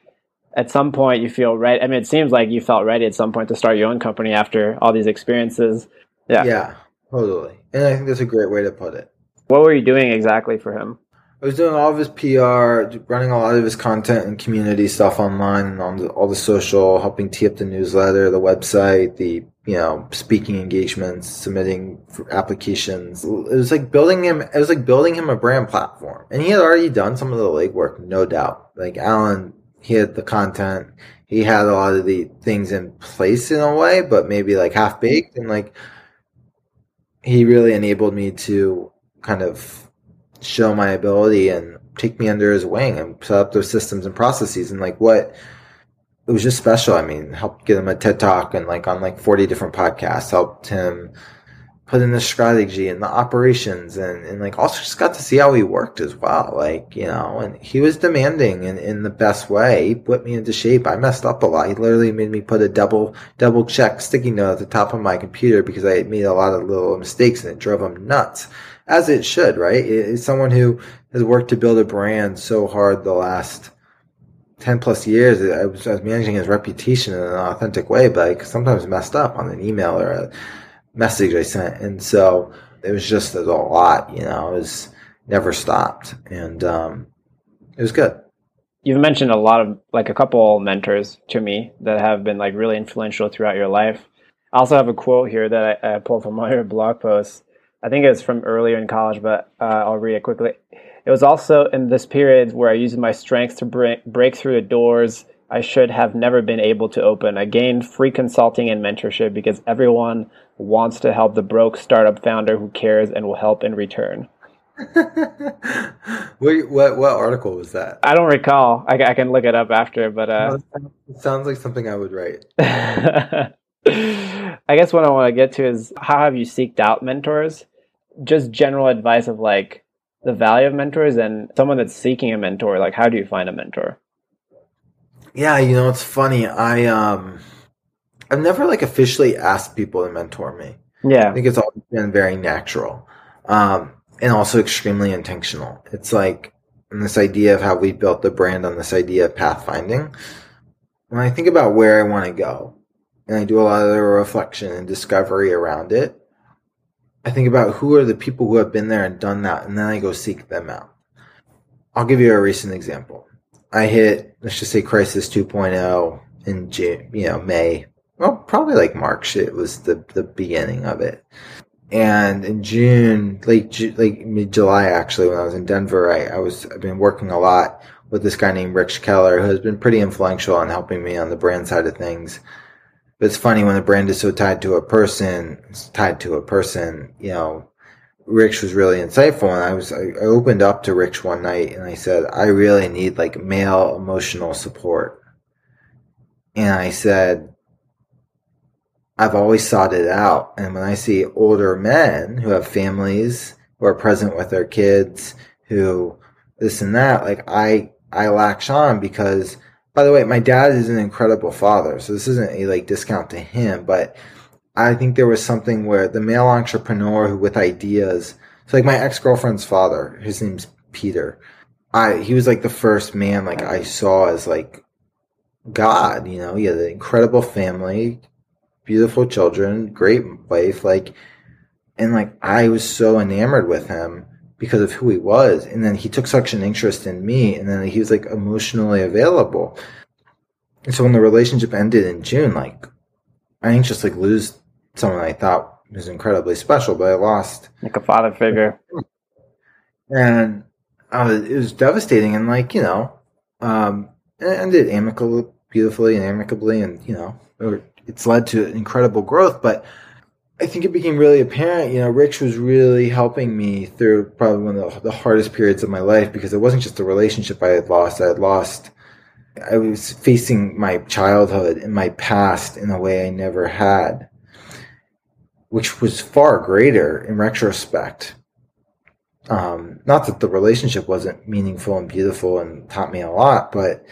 at some point you feel ready. I mean, it seems like you felt ready at some point to start your own company after all these experiences. Yeah. Yeah. Totally. And I think that's a great way to put it. What were you doing exactly for him? I was doing all of his PR, running a lot of his content and community stuff online and on the, all the social, helping tee up the newsletter, the website, the you know speaking engagements, submitting applications. It was like building him. It was like building him a brand platform, and he had already done some of the legwork, no doubt. Like Allen, he had the content, he had a lot of the things in place in a way, but maybe like half baked, and like he really enabled me to kind of show my ability and take me under his wing and set up those systems and processes and like what it was just special. I mean, helped get him a TED talk and like on like 40 different podcasts, helped him put in the strategy and the operations and, and like also just got to see how he worked as well. Like, you know, and he was demanding in, in the best way. He put me into shape. I messed up a lot. He literally made me put a double, double check sticky note at the top of my computer because I made a lot of little mistakes and it drove him nuts. As it should, right? It's someone who has worked to build a brand so hard the last 10 plus years. I was, I was managing his reputation in an authentic way, but I sometimes messed up on an email or a, message I sent. And so it was just a lot, you know, it was never stopped. And um, it was good. You've mentioned a lot of, like a couple mentors to me that have been like really influential throughout your life. I also have a quote here that I, I pulled from one of your blog posts. I think it's from earlier in college, but uh, I'll read it quickly. It was also in this period where I used my strength to break, break through the doors I should have never been able to open. I gained free consulting and mentorship because everyone wants to help the broke startup founder who cares and will help in return. what, what, what article was that? I don't recall. I, I can look it up after, but uh, it sounds like something I would write. I guess what I want to get to is how have you seeked out mentors? Just general advice of like the value of mentors and someone that's seeking a mentor. Like, how do you find a mentor? Yeah, you know, it's funny. I um I've never like officially asked people to mentor me. Yeah. I think it's all been very natural. Um and also extremely intentional. It's like this idea of how we built the brand on this idea of pathfinding. When I think about where I want to go, and I do a lot of the reflection and discovery around it, I think about who are the people who have been there and done that, and then I go seek them out. I'll give you a recent example. I hit, let's just say Crisis 2.0 in June, you know, May. Well, probably like March. It was the, the beginning of it. And in June, late, like mid July, actually, when I was in Denver, I, I was, I've been working a lot with this guy named Rich Keller, who has been pretty influential in helping me on the brand side of things. But it's funny when the brand is so tied to a person, it's tied to a person, you know, Rich was really insightful and I was, I, opened up to Rich one night and I said, I really need like male emotional support. And I said, I've always sought it out. And when I see older men who have families, who are present with their kids, who this and that, like I, I latch on because, by the way, my dad is an incredible father. So this isn't a like discount to him, but I think there was something where the male entrepreneur who with ideas, so like my ex-girlfriend's father, his name's Peter. I, he was like the first man like I saw as like God, you know, he had an incredible family, beautiful children, great wife, like, and like I was so enamored with him because of who he was. And then he took such an interest in me, and then he was like emotionally available. And so when the relationship ended in June, like I didn't just like lose someone I thought was incredibly special, but I lost like a father figure. And was, it was devastating. And like, you know, um, it ended amicably, beautifully and amicably. And, you know, it's led to incredible growth. But I think it became really apparent, you know, Rich was really helping me through probably one of the, the hardest periods of my life because it wasn't just a relationship I had lost. I had lost, I was facing my childhood and my past in a way I never had, which was far greater in retrospect. Um, not that the relationship wasn't meaningful and beautiful and taught me a lot, but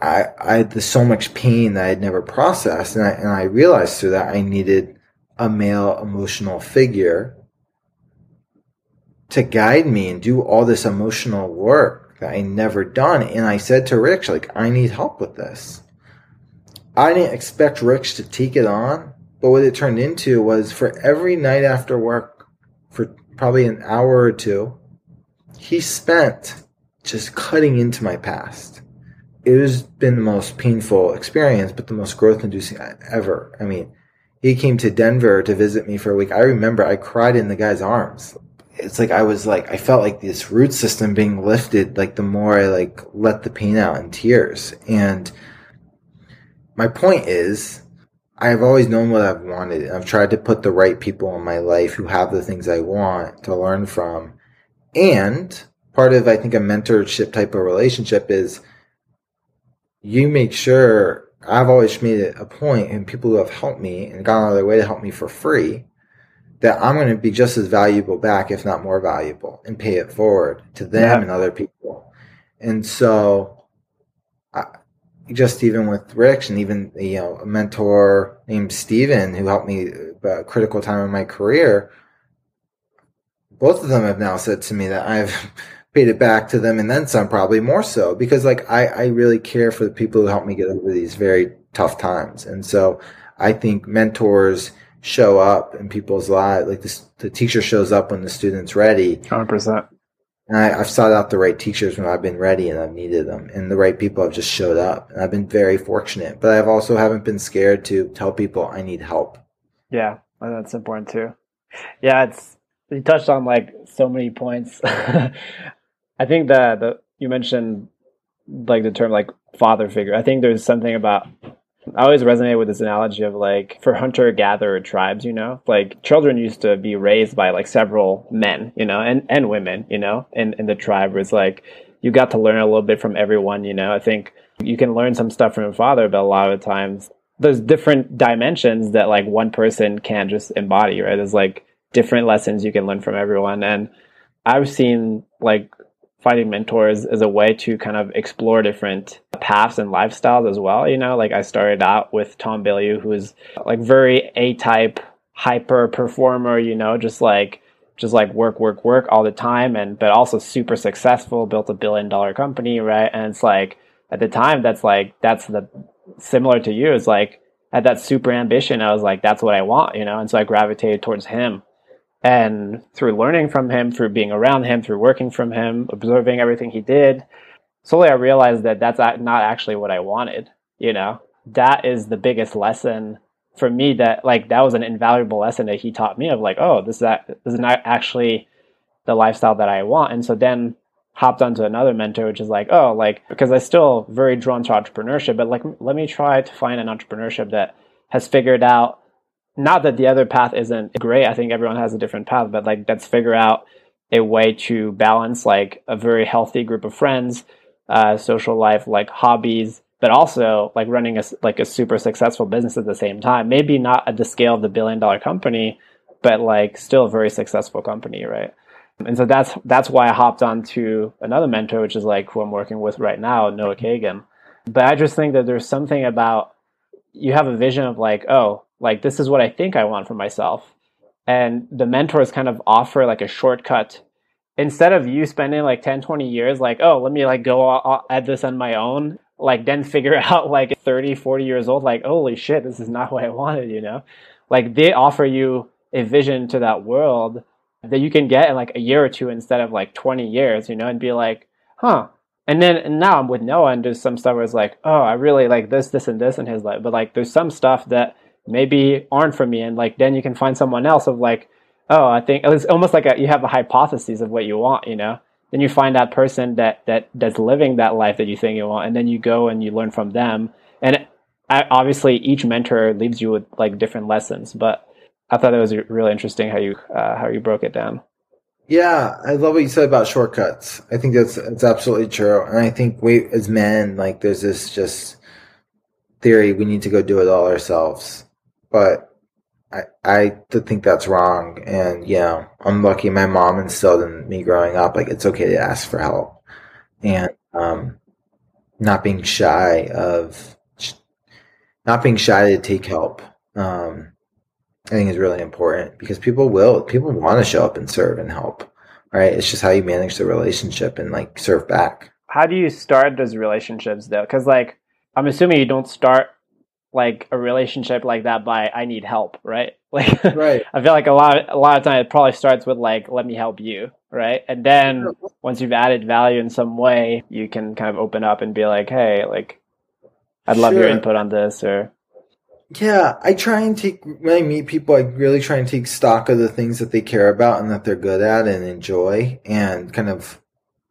I, I had so much pain that I had never processed. And I, and I realized through that I needed a male emotional figure to guide me and do all this emotional work that I never done. And I said to Rich, like, I need help with this. I didn't expect Rich to take it on, but what it turned into was for every night after work, for probably an hour or two, he spent just cutting into my past it has been the most painful experience, but the most growth inducing ever. I mean, he came to Denver to visit me for a week. I remember I cried in the guy's arms. It's like I was like I felt like this root system being lifted like the more I like let the pain out in tears. And my point is I've always known what I've wanted. I've tried to put the right people in my life who have the things I want to learn from. And part of I think a mentorship type of relationship is you make sure I've always made it a point, and people who have helped me and gone out of their way to help me for free, that I'm going to be just as valuable back, if not more valuable, and pay it forward to them yeah. and other people. And so, I, just even with Rich and even you know a mentor named Steven who helped me at a critical time in my career, both of them have now said to me that I've paid it back to them and then some probably more so because like I, I really care for the people who help me get over these very tough times and so i think mentors show up in people's lives like this, the teacher shows up when the student's ready 100% and I, have sought out the right teachers when I've been ready and I've needed them, and the right people have just showed up. And I've been very fortunate, but I've also haven't been scared to tell people I need help. Yeah, that's important too. Yeah, it's you touched on like so many points. I think that the you mentioned like the term like father figure. I think there's something about I always resonate with this analogy of like for hunter gatherer tribes, you know, like children used to be raised by like several men, you know, and, and women, you know, and in the tribe was like you got to learn a little bit from everyone, you know. I think you can learn some stuff from your father, but a lot of times there's different dimensions that like one person can't just embody, right? There's like different lessons you can learn from everyone. And I've seen like finding mentors as a way to kind of explore different paths and lifestyles as well. You know, like I started out with Tom Bilyeu, who's like very A type, hyper performer, you know, just like just like work, work, work all the time and but also super successful, built a billion dollar company, right? And it's like at the time that's like that's the similar to you, it's like at that super ambition, I was like, that's what I want, you know, and so I gravitated towards him. And through learning from him, through being around him, through working from him, observing everything he did, slowly I realized that that's not actually what I wanted. You know, that is the biggest lesson for me that like that was an invaluable lesson that he taught me of like, oh, this is that this is not actually the lifestyle that I want. And so then hopped onto another mentor, which is like, oh, like because I still very drawn to entrepreneurship, but like let me try to find an entrepreneurship that has figured out not that the other path isn't great. I think everyone has a different path, but like let's figure out a way to balance like a very healthy group of friends, uh, social life, like hobbies, but also like running a like a super successful business at the same time. Maybe not at the scale of the billion dollar company, but like still a very successful company, right? And so that's that's why I hopped on to another mentor, which is like who I'm working with right now, Noah Kagan. But I just think that there's something about you have a vision of like, oh, like this is what I think I want for myself. And the mentors kind of offer like a shortcut instead of you spending like 10, 20 years, like, oh, let me like go at this on my own, like then figure out like 30, 40 years old, like, holy shit, this is not what I wanted, you know? Like they offer you a vision to that world that you can get in like a year or two instead of like 20 years, you know, and be like, huh. And then and now I'm with Noah and there's some stuff where it's like, oh, I really like this, this, and this in his life. But like there's some stuff that maybe aren't for me. And like then you can find someone else of like, oh, I think it's almost like a, you have a hypothesis of what you want, you know? Then you find that person that, that that's living that life that you think you want, and then you go and you learn from them. And obviously, each mentor leaves you with like different lessons, but I thought it was really interesting how you uh, how you broke it down. Yeah, I love what you said about shortcuts. I think that's that's absolutely true, and I think we as men like there's this just theory we need to go do it all ourselves, but I I think that's wrong. And you know, I'm lucky my mom instilled in me growing up like it's okay to ask for help, and um, not being shy of not being shy to take help. Um, I think is really important because people will people want to show up and serve and help. Right? It's just how you manage the relationship and like serve back. How do you start those relationships though? Because like I'm assuming you don't start like a relationship like that by I need help, right? Like right. I feel like a lot of, a lot of time it probably starts with like let me help you, right? And then once you've added value in some way, you can kind of open up and be like, "Hey, like I'd love sure. your input on this or yeah, I try and take when I meet people, I really try and take stock of the things that they care about and that they're good at and enjoy, and kind of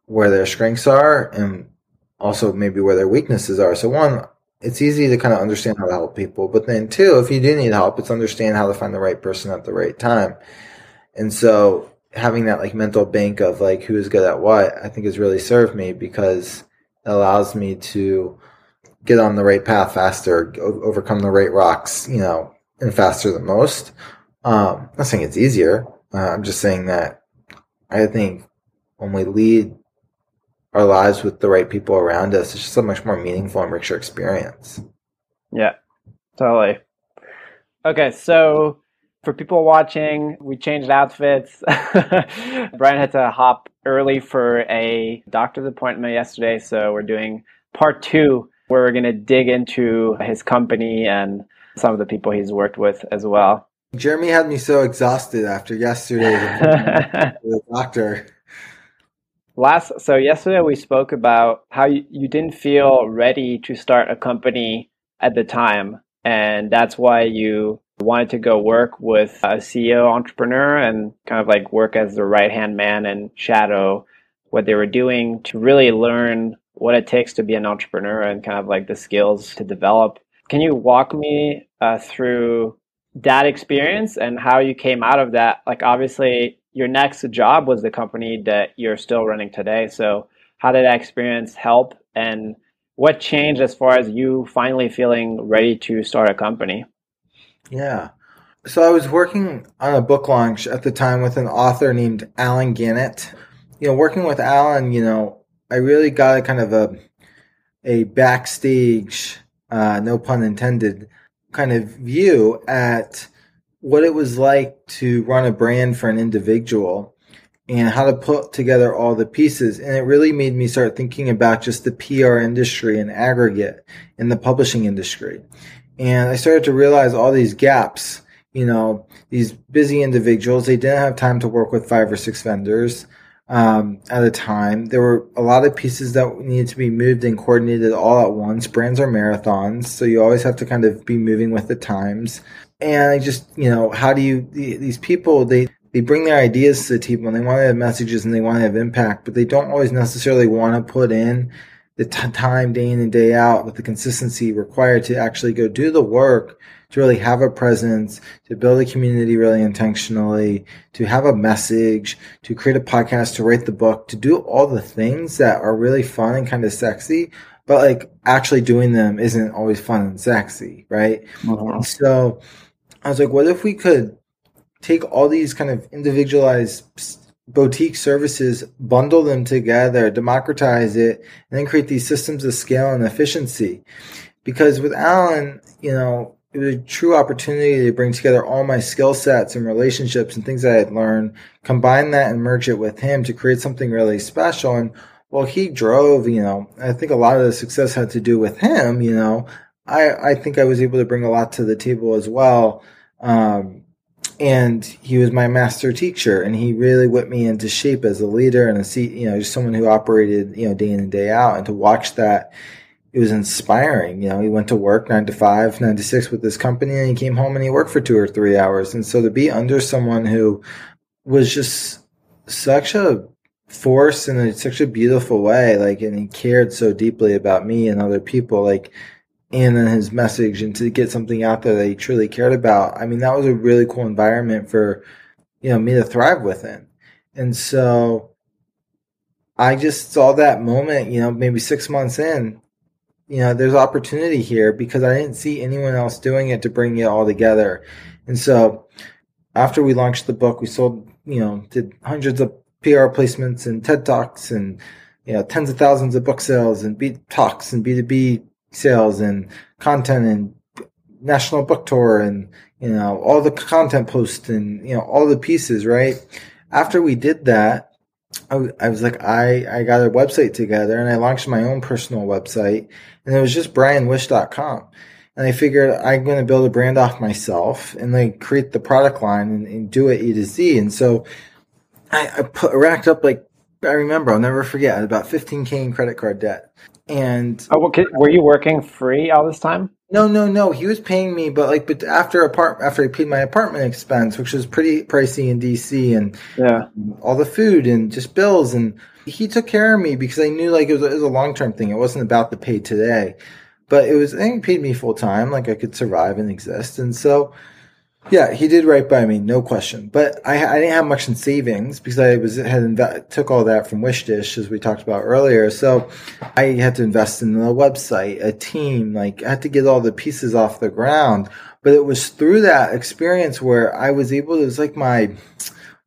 where their strengths are, and also maybe where their weaknesses are. So one, it's easy to kind of understand how to help people, but then too, if you do need help, it's understand how to find the right person at the right time. And so having that like mental bank of like who is good at what, I think has really served me because it allows me to get on the right path faster, overcome the right rocks, you know, and faster than most. Um, I'm not saying it's easier. Uh, I'm just saying that I think when we lead our lives with the right people around us, it's just a much more meaningful and richer experience. Yeah, totally. Okay, so for people watching, we changed outfits. Bryan had to hop early for a doctor's appointment yesterday, so we're doing part two where we're going to dig into his company and some of the people he's worked with as well. Jeremy had me so exhausted after yesterday. the doctor. Last, so yesterday we spoke about how you, you didn't feel ready to start a company at the time, and that's why you wanted to go work with a CEO entrepreneur and kind of like work as the right hand man and shadow what they were doing to really learn what it takes to be an entrepreneur and kind of like the skills to develop. Can you walk me uh, through that experience and how you came out of that? Like, obviously, your next job was the company that you're still running today. So, how did that experience help? And what changed as far as you finally feeling ready to start a company? Yeah. So, I was working on a book launch at the time with an author named Allen Gannett. You know, working with Allen, you know, I really got a kind of a a backstage, uh, no pun intended, kind of view at what it was like to run a brand for an individual and how to put together all the pieces. And it really made me start thinking about just the PR industry and aggregate in the publishing industry. And I started to realize all these gaps, you know, these busy individuals, they didn't have time to work with five or six vendors um, at a time. There were a lot of pieces that needed to be moved and coordinated all at once. Brands are marathons, so you always have to kind of be moving with the times. And I just, you know, how do you, these people, they, they bring their ideas to the table and they want to have messages and they want to have impact, but they don't always necessarily want to put in the t- time day in and day out with the consistency required to actually go do the work to really have a presence, to build a community really intentionally, to have a message, to create a podcast, to write the book, to do all the things that are really fun and kind of sexy, but like actually doing them isn't always fun and sexy, right? Uh-huh. So I was like, what if we could take all these kind of individualized boutique services, bundle them together, democratize it, and then create these systems of scale and efficiency. Because with Allen, you know, it was a true opportunity to bring together all my skill sets and relationships and things I had learned, combine that and merge it with him to create something really special. And while he drove, you know, I think a lot of the success had to do with him, you know, I, I think I was able to bring a lot to the table as well. Um, and he was my master teacher and he really whipped me into shape as a leader and a seat, you know, just someone who operated, you know, day in and day out and to watch that it was inspiring. You know, he went to work nine to five, nine to six with this company and he came home and he worked for two or three hours. And so to be under someone who was just such a force in such a beautiful way, like, and he cared so deeply about me and other people, like, and his message and to get something out there that he truly cared about. I mean, that was a really cool environment for, you know, me to thrive within. And so I just saw that moment, you know, maybe six months in, you know, there's opportunity here because I didn't see anyone else doing it to bring it all together. And so after we launched the book, we sold, you know, did hundreds of PR placements and TED Talks and, you know, tens of thousands of book sales and B talks and B2B sales and content and national book tour and, you know, all the content posts and, you know, all the pieces, right? After we did that, I, I was like, I, I got a website together and I launched my own personal website and it was just bryanwish.com. And I figured I'm going to build a brand off myself and like create the product line and, and do it E to Z. And so I, I put, racked up like, I remember, I'll never forget, about 15K in credit card debt. And oh, okay. were you working free all this time? No, no, no. He was paying me, but like, but after apart after he paid my apartment expense, which was pretty pricey in DC, and yeah, all the food and just bills, and he took care of me because I knew like it was, it was a long term thing. It wasn't about the pay today, but it was. I think he paid me full time, like I could survive and exist, and so yeah, he did right by me, no question. But I, I didn't have much in savings because I was had inv- took all that from Wish Dish as we talked about earlier. So I had to invest in a website, a team. Like I had to get all the pieces off the ground. But it was through that experience where I was able. to, It was like my,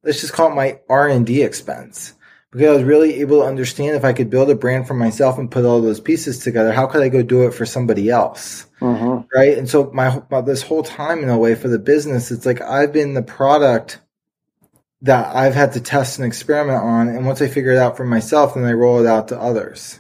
let's just call it my R and D expense because I was really able to understand if I could build a brand for myself and put all those pieces together, how could I go do it for somebody else? Uh-huh. Right. And so my, this whole time in a way for the business, it's like I've been the product that I've had to test and experiment on. And once I figure it out for myself, then I roll it out to others.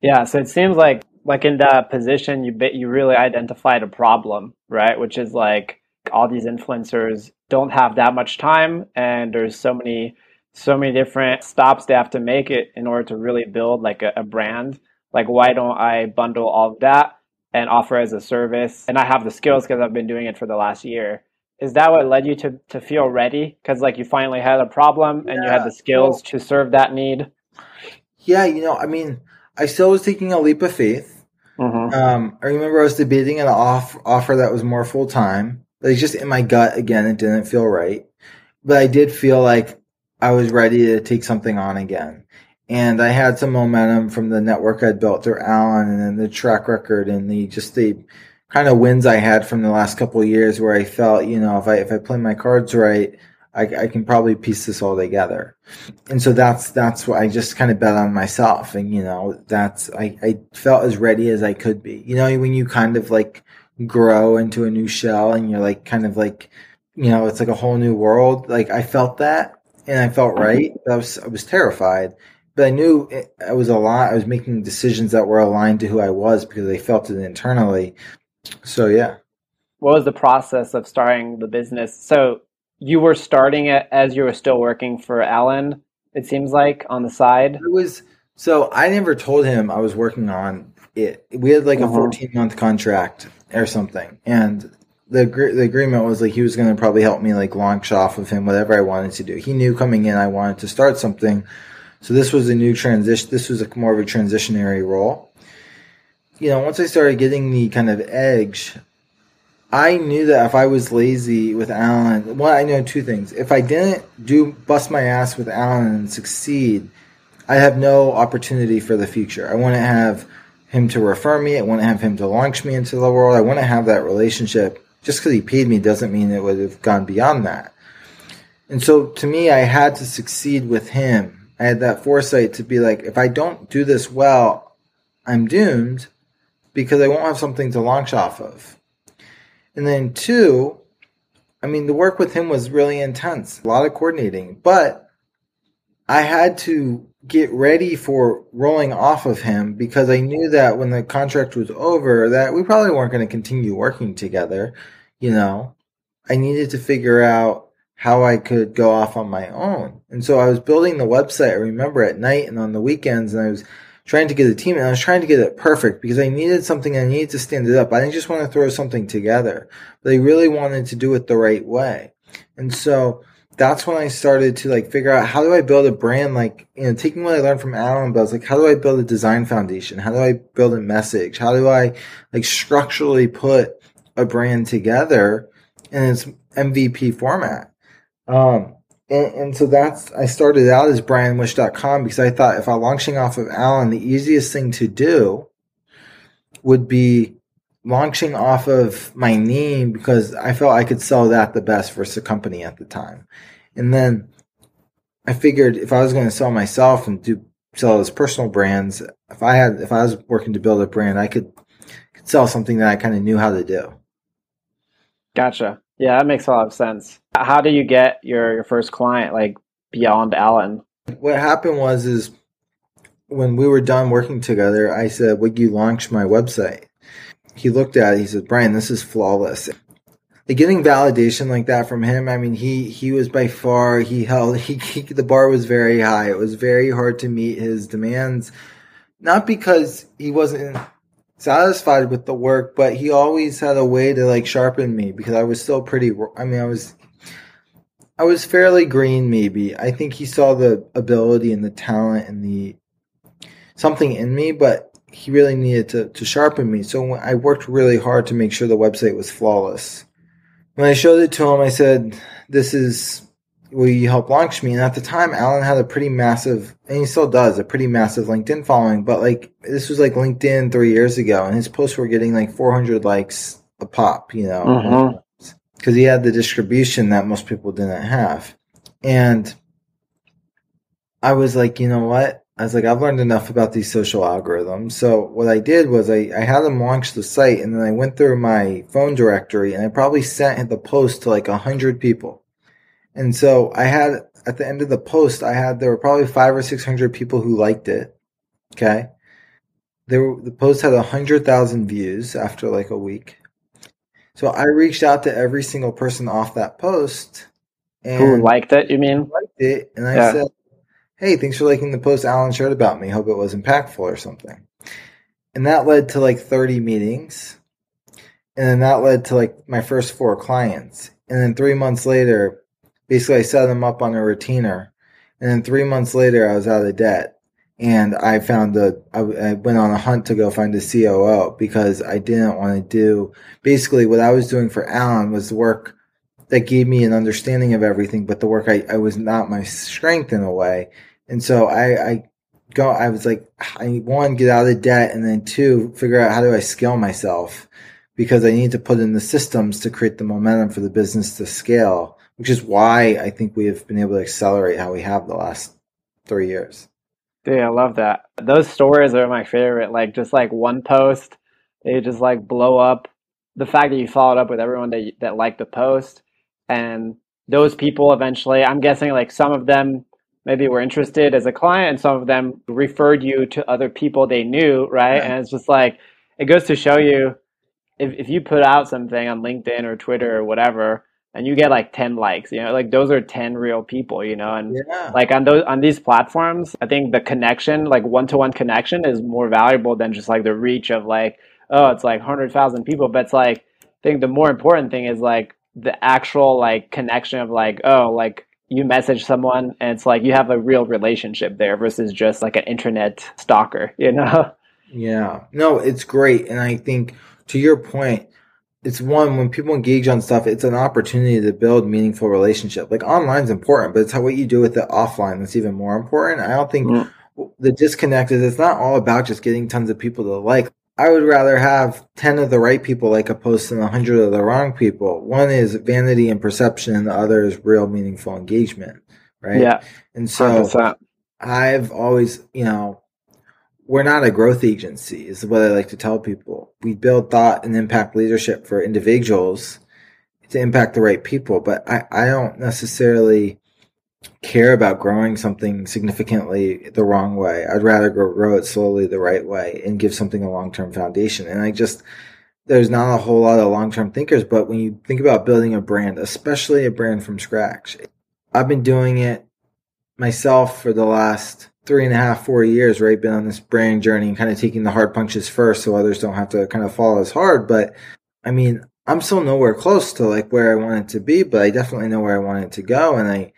Yeah. So it seems like, like in that position, you bit you really identified a problem, right? Which is like all these influencers don't have that much time and there's so many so many different stops they have to make it in order to really build like a, a brand. Like, why don't I bundle all of that and offer as a service? And I have the skills because I've been doing it for the last year. Is that what led you to, to feel ready? Because like you finally had a problem and yeah, you had the skills to serve that need. Yeah, you know, I mean, I still was taking a leap of faith. Mm-hmm. Um, I remember I was debating an off, offer that was more full time. Like just in my gut again, it didn't feel right. But I did feel like I was ready to take something on again. And I had some momentum from the network I'd built through Allen and then the track record and the just the kind of wins I had from the last couple of years where I felt, you know, if I if I play my cards right, I, I can probably piece this all together. And so that's that's what I just kind of bet on myself. And you know, that's I, I felt as ready as I could be. You know, when you kind of like grow into a new shell and you're like kind of like you know, it's like a whole new world. Like I felt that and I felt mm-hmm. right. I was I was terrified, but I knew it, I was a lot. I was making decisions that were aligned to who I was because I felt it internally. So yeah. What was the process of starting the business? So you were starting it as you were still working for Allen. It seems like on the side. It was so I never told him I was working on it. We had like a uh-huh. 14 month contract or something, and the the agreement was like he was going to probably help me like launch off of him whatever I wanted to do. He knew coming in I wanted to start something, so this was a new transition. This was a more of a transitionary role. You know, once I started getting the kind of edge, I knew that if I was lazy with Allen, well, I know two things. If I didn't do bust my ass with Allen and succeed, I have no opportunity for the future. I want to have him to refer me. I want to have him to launch me into the world. I want to have that relationship. Just because he paid me doesn't mean it would have gone beyond that. And so to me, I had to succeed with him. I had that foresight to be like, if I don't do this well, I'm doomed because I won't have something to launch off of. And then two, I mean, the work with him was really intense, a lot of coordinating, but I had to get ready for rolling off of him because I knew that when the contract was over that we probably weren't going to continue working together, you know. I needed to figure out how I could go off on my own. And so I was building the website, I remember at night and on the weekends and I was trying to get a team and I was trying to get it perfect because I needed something I needed to stand it up. I didn't just want to throw something together, but I really wanted to do it the right way. And so that's when I started to like figure out how do I build a brand like you know taking what I learned from Allen Bell's like how do I build a design foundation how do I build a message how do I like structurally put a brand together in its MVP format um and, and so that's I started out as bryanwish.com because I thought if I'm launching off of Allen the easiest thing to do would be launching off of my name because I felt I could sell that the best versus a company at the time. And then I figured if I was going to sell myself and do sell as personal brands, if I had if I was working to build a brand, I could, could sell something that I kind of knew how to do. Gotcha. Yeah, that makes a lot of sense. How do you get your, your first client like beyond Allen? What happened was is when we were done working together, I said, "Would you launch my website?" he looked at it. He said, "Bryan, this is flawless." Like getting validation like that from him, I mean, he he was by far he held he, he the bar was very high. It was very hard to meet his demands, not because he wasn't satisfied with the work, but he always had a way to like sharpen me because I was still pretty. I mean, I was I was fairly green, maybe. I think he saw the ability and the talent and the something in me, but he really needed to, to sharpen me. So I worked really hard to make sure the website was flawless. When I showed it to him, I said, This is will you help launch me? And at the time, Allen had a pretty massive, and he still does, a pretty massive LinkedIn following. But like, this was like LinkedIn three years ago, and his posts were getting like 400 likes a pop, you know, because mm-hmm. he had the distribution that most people didn't have. And I was like, you know what? I was like, I've learned enough about these social algorithms. So what I did was I, I had them launch the site and then I went through my phone directory and I probably sent the post to like a hundred people. And so I had at the end of the post, I had there were probably five or six hundred people who liked it. Okay. There the post had a hundred thousand views after like a week. So I reached out to every single person off that post and who liked it, you mean? Liked it. And I yeah. said, hey, thanks for liking the post Allen shared about me. Hope it was impactful or something. And that led to like 30 meetings. And then that led to like my first four clients. And then three months later, basically I set them up on a retainer. And then three months later, I was out of debt. And I found a, I went on a hunt to go find a COO because I didn't want to do, basically what I was doing for Allen was work that gave me an understanding of everything, but the work I, I was not my strength in a way. And so I, I go, I was like, I one, get out of debt. And then two, figure out how do I scale myself because I need to put in the systems to create the momentum for the business to scale, which is why I think we have been able to accelerate how we have the last three years. Dude, I love that. Those stories are my favorite. Like just like one post, they just like blow up. The fact that you followed up with everyone that that liked the post, and those people eventually, I'm guessing like some of them maybe were interested as a client and some of them referred you to other people they knew right yeah. and it's just like it goes to show you if, if you put out something on linkedin or twitter or whatever and you get like 10 likes you know like those are 10 real people you know and yeah. like on those on these platforms i think the connection like one-to-one connection is more valuable than just like the reach of like oh it's like 100000 people but it's like I think the more important thing is like the actual like connection of like oh like you message someone and it's like you have a real relationship there versus just like an internet stalker you know yeah no it's great and i think to your point it's one when people engage on stuff it's an opportunity to build meaningful relationship like online's important but it's how what you do with it offline that's even more important i don't think mm. the disconnect is it's not all about just getting tons of people to like I would rather have 10 of the right people like a opposed to 100 of the wrong people. One is vanity and perception, and the other is real meaningful engagement. Right. Yeah. And so 100%. I've always, you know, we're not a growth agency, is what I like to tell people. We build thought and impact leadership for individuals to impact the right people, but I, I don't necessarily care about growing something significantly the wrong way. I'd rather grow, grow it slowly the right way and give something a long term foundation. And I just, there's not a whole lot of long term thinkers, but when you think about building a brand, especially a brand from scratch, I've been doing it myself for the last three and a half, four years, right? Been on this brand journey and kind of taking the hard punches first so others don't have to kind of fall as hard. But I mean, I'm still nowhere close to like where I want it to be, but I definitely know where I want it to go. And I,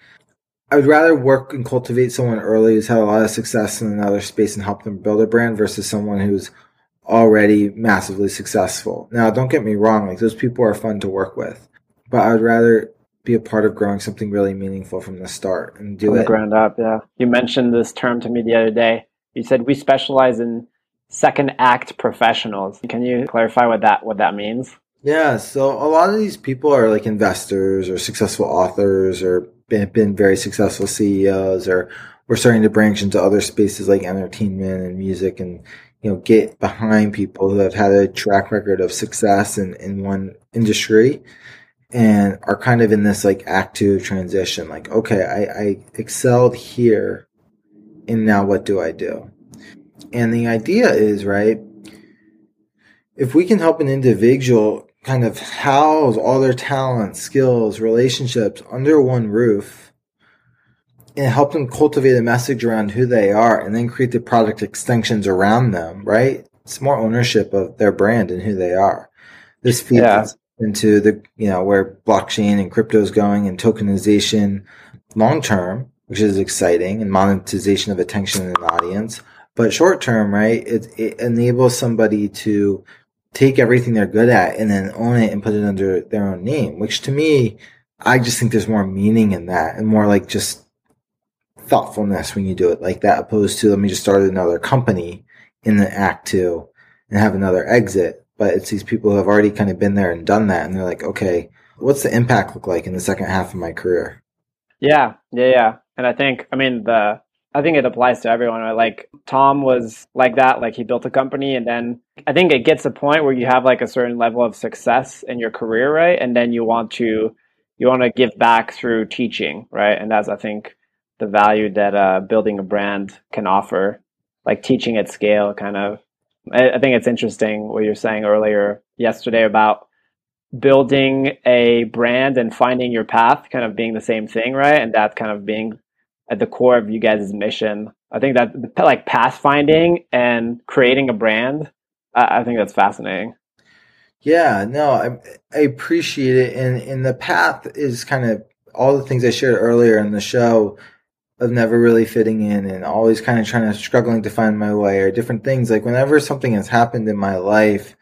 I would rather work and cultivate someone early who's had a lot of success in another space and help them build a brand versus someone who's already massively successful. Now, don't get me wrong, like those people are fun to work with, but I'd rather be a part of growing something really meaningful from the start and do from it. The ground up, yeah. You mentioned this term to me the other day. You said we specialize in second act professionals. Can you clarify what that what that means? Yeah, so a lot of these people are like investors or successful authors or been, been very successful CEOs or we're starting to branch into other spaces like entertainment and music and you know get behind people who have had a track record of success in, in one industry and are kind of in this like active transition like okay I, I excelled here and now what do i do and the idea is right if we can help an individual kind of house all their talents, skills, relationships under one roof and help them cultivate a message around who they are and then create the product extensions around them, right? It's more ownership of their brand and who they are. This feeds yeah. Into the, you know, where blockchain and crypto is going and tokenization long term, which is exciting and monetization of attention and an audience. But short term, right? It, it enables somebody to take everything they're good at and then own it and put it under their own name, which to me, I just think there's more meaning in that and more like just thoughtfulness when you do it like that, opposed to let me just start another company in the act two and have another exit. But it's these people who have already kind of been there and done that. And they're like, okay, what's the impact look like in the second half of my career? Yeah. Yeah. Yeah. And I think, I mean, the, I think it applies to everyone. Right? Like Tom was like that. Like he built a company, and then I think it gets a point where you have like a certain level of success in your career, right? And then you want to you want to give back through teaching, right? And that's I think the value that uh, building a brand can offer, like teaching at scale, kind of. I, I think it's interesting what you're saying earlier yesterday about building a brand and finding your path kind of being the same thing, right? And that kind of being at the core of you guys' mission. I think that like pathfinding and creating a brand, I, I think that's fascinating. Yeah, no, I, I appreciate it. And, and the path is kind of all the things I shared earlier in the show of never really fitting in and always kind of trying to struggling to find my way or different things. Like whenever something has happened in my life,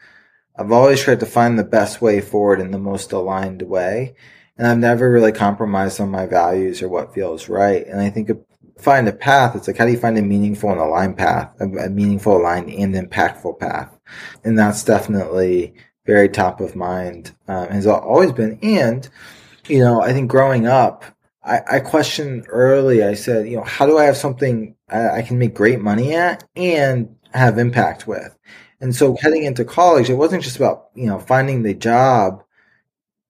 I've always tried to find the best way forward in the most aligned way and I've never really compromised on my values or what feels right. And I think find a path. It's like how do you find a meaningful and aligned path, a, meaningful, aligned, and impactful path, and that's definitely very top of mind. Um, has always been, and you know, I think growing up, I, I questioned early. I said, you know, how do I have something I, I can make great money at and have impact with? And so heading into college, it wasn't just about you know finding the job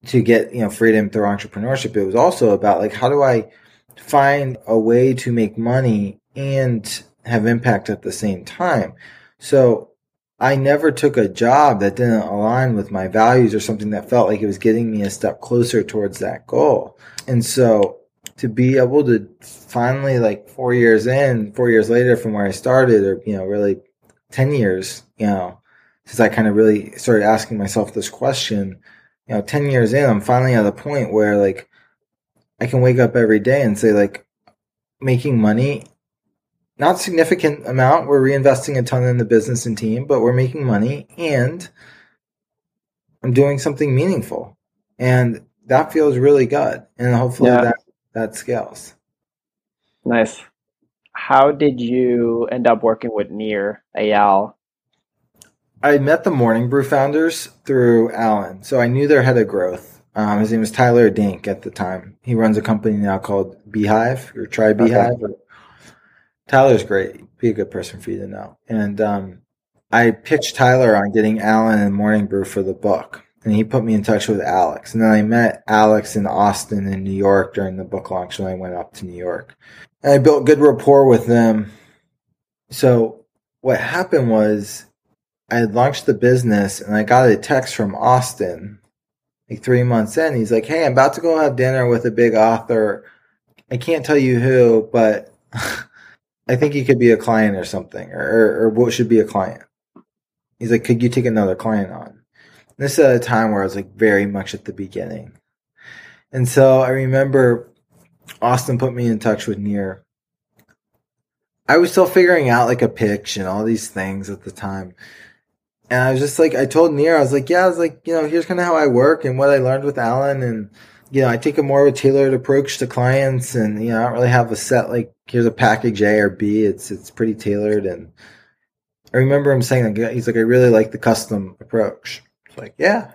to get you know freedom through entrepreneurship it was also about like how do i find a way to make money and have impact at the same time so i never took a job that didn't align with my values or something that felt like it was getting me a step closer towards that goal and so to be able to finally like four years in four years later from where i started or you know really 10 years you know since i kind of really started asking myself this question you know, 10 years in, I'm finally at a point where like I can wake up every day and say like making money, not significant amount. We're reinvesting a ton in the business and team, but we're making money and I'm doing something meaningful. And that feels really good. And hopefully yeah. that, that scales. Nice. How did you end up working with Nir Eyal I met the Morning Brew founders through Allen, so I knew their head of growth. Um, his name was Tyler Denk at the time. He runs a company now called beehiiv or Try beehiiv. Okay. Tyler's great. Be a good person for you to know. And um, I pitched Tyler on getting Allen and Morning Brew for the book, and he put me in touch with Alex. And then I met Alex in Austin in New York during the book launch when I went up to New York. And I built good rapport with them. So what happened was I had launched the business and I got a text from Austin like three months in. He's like, Hey, I'm about to go have dinner with a big author. I can't tell you who, but I think he could be a client or something, or, or, or what should be a client. He's like, Could you take another client on? This is at a time where I was like very much at the beginning. And so I remember Austin put me in touch with Nir. I was still figuring out like a pitch and all these things at the time. And I was just like, I told Nir, I was like, yeah, I was like, you know, here's kind of how I work and what I learned with Allen. And, you know, I take a more of a tailored approach to clients and, you know, I don't really have a set, like, here's a package A or B. It's, it's pretty tailored. And I remember him saying, he's like, I really like the custom approach. It's like, yeah.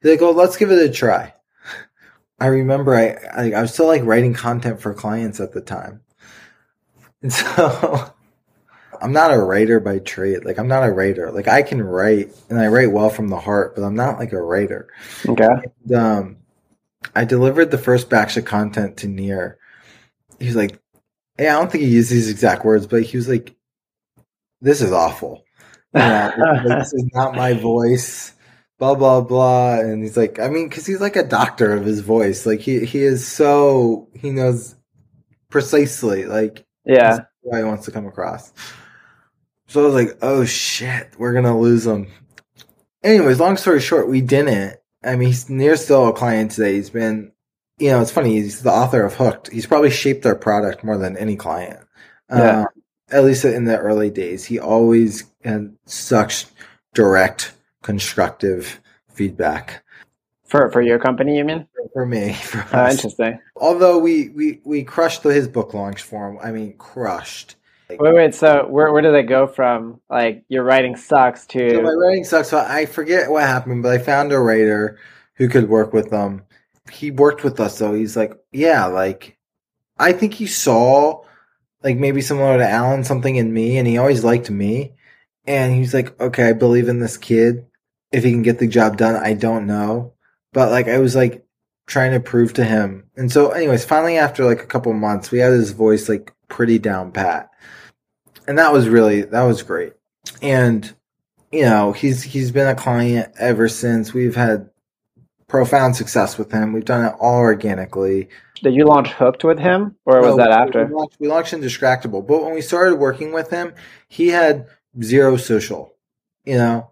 He's like, well, let's give it a try. I remember I, I, I was still like writing content for clients at the time. And so I'm not a writer by trade. Like I'm not a writer. Like I can write and I write well from the heart, but I'm not like a writer. Okay. And, um, I delivered the first batch of content to Nir. He was like, "Hey, I don't think he used these exact words, but he was like, this is awful. like, this is not my voice." Blah blah blah, and he's like, I mean, because he's like a doctor of his voice. Like he he is so he knows precisely like yeah how he wants to come across. So I was like, oh shit, we're gonna lose him. Anyways, long story short, we didn't. I mean, he's near still a client today. He's been, you know, it's funny. He's the author of Hooked. He's probably shaped our product more than any client. Yeah. Uh, at least in the early days, he always had such direct, constructive feedback. For for your company, you mean? For me. For oh, interesting. Although we we we crushed his book launch for him. I mean, crushed. Wait, wait. So where where did they go from? Like your writing sucks to so my writing sucks. So I forget what happened, but I found a writer who could work with them. He worked with us though. He's like, yeah, like I think he saw like maybe similar to Allen something in me, and he always liked me. And he's like, okay, I believe in this kid. If he can get the job done, I don't know, but like I was like trying to prove to him. And so, anyways, finally after like a couple months, we had his voice like pretty down pat and that was really that was great. And you know, he's he's been a client ever since. We've had profound success with him. We've done it all organically. Did you launch Hooked with him, or was no, that after? We launched, we launched Indistractable, but when we started working with him, he had zero social. You know,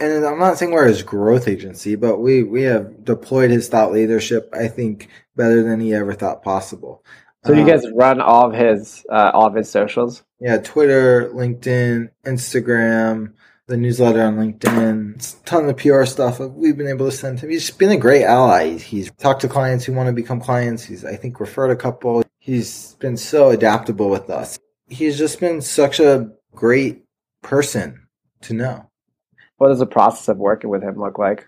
and I'm not saying we're his growth agency, but we we have deployed his thought leadership. I think better than he ever thought possible. So you guys um, run all of his uh, all of his socials? Yeah, Twitter, LinkedIn, Instagram, the newsletter on LinkedIn, a ton of PR stuff we've been able to send him. He's been a great ally. He's talked to clients who want to become clients. He's I think referred a couple. He's been so adaptable with us. He's just been such a great person to know. What does the process of working with him look like?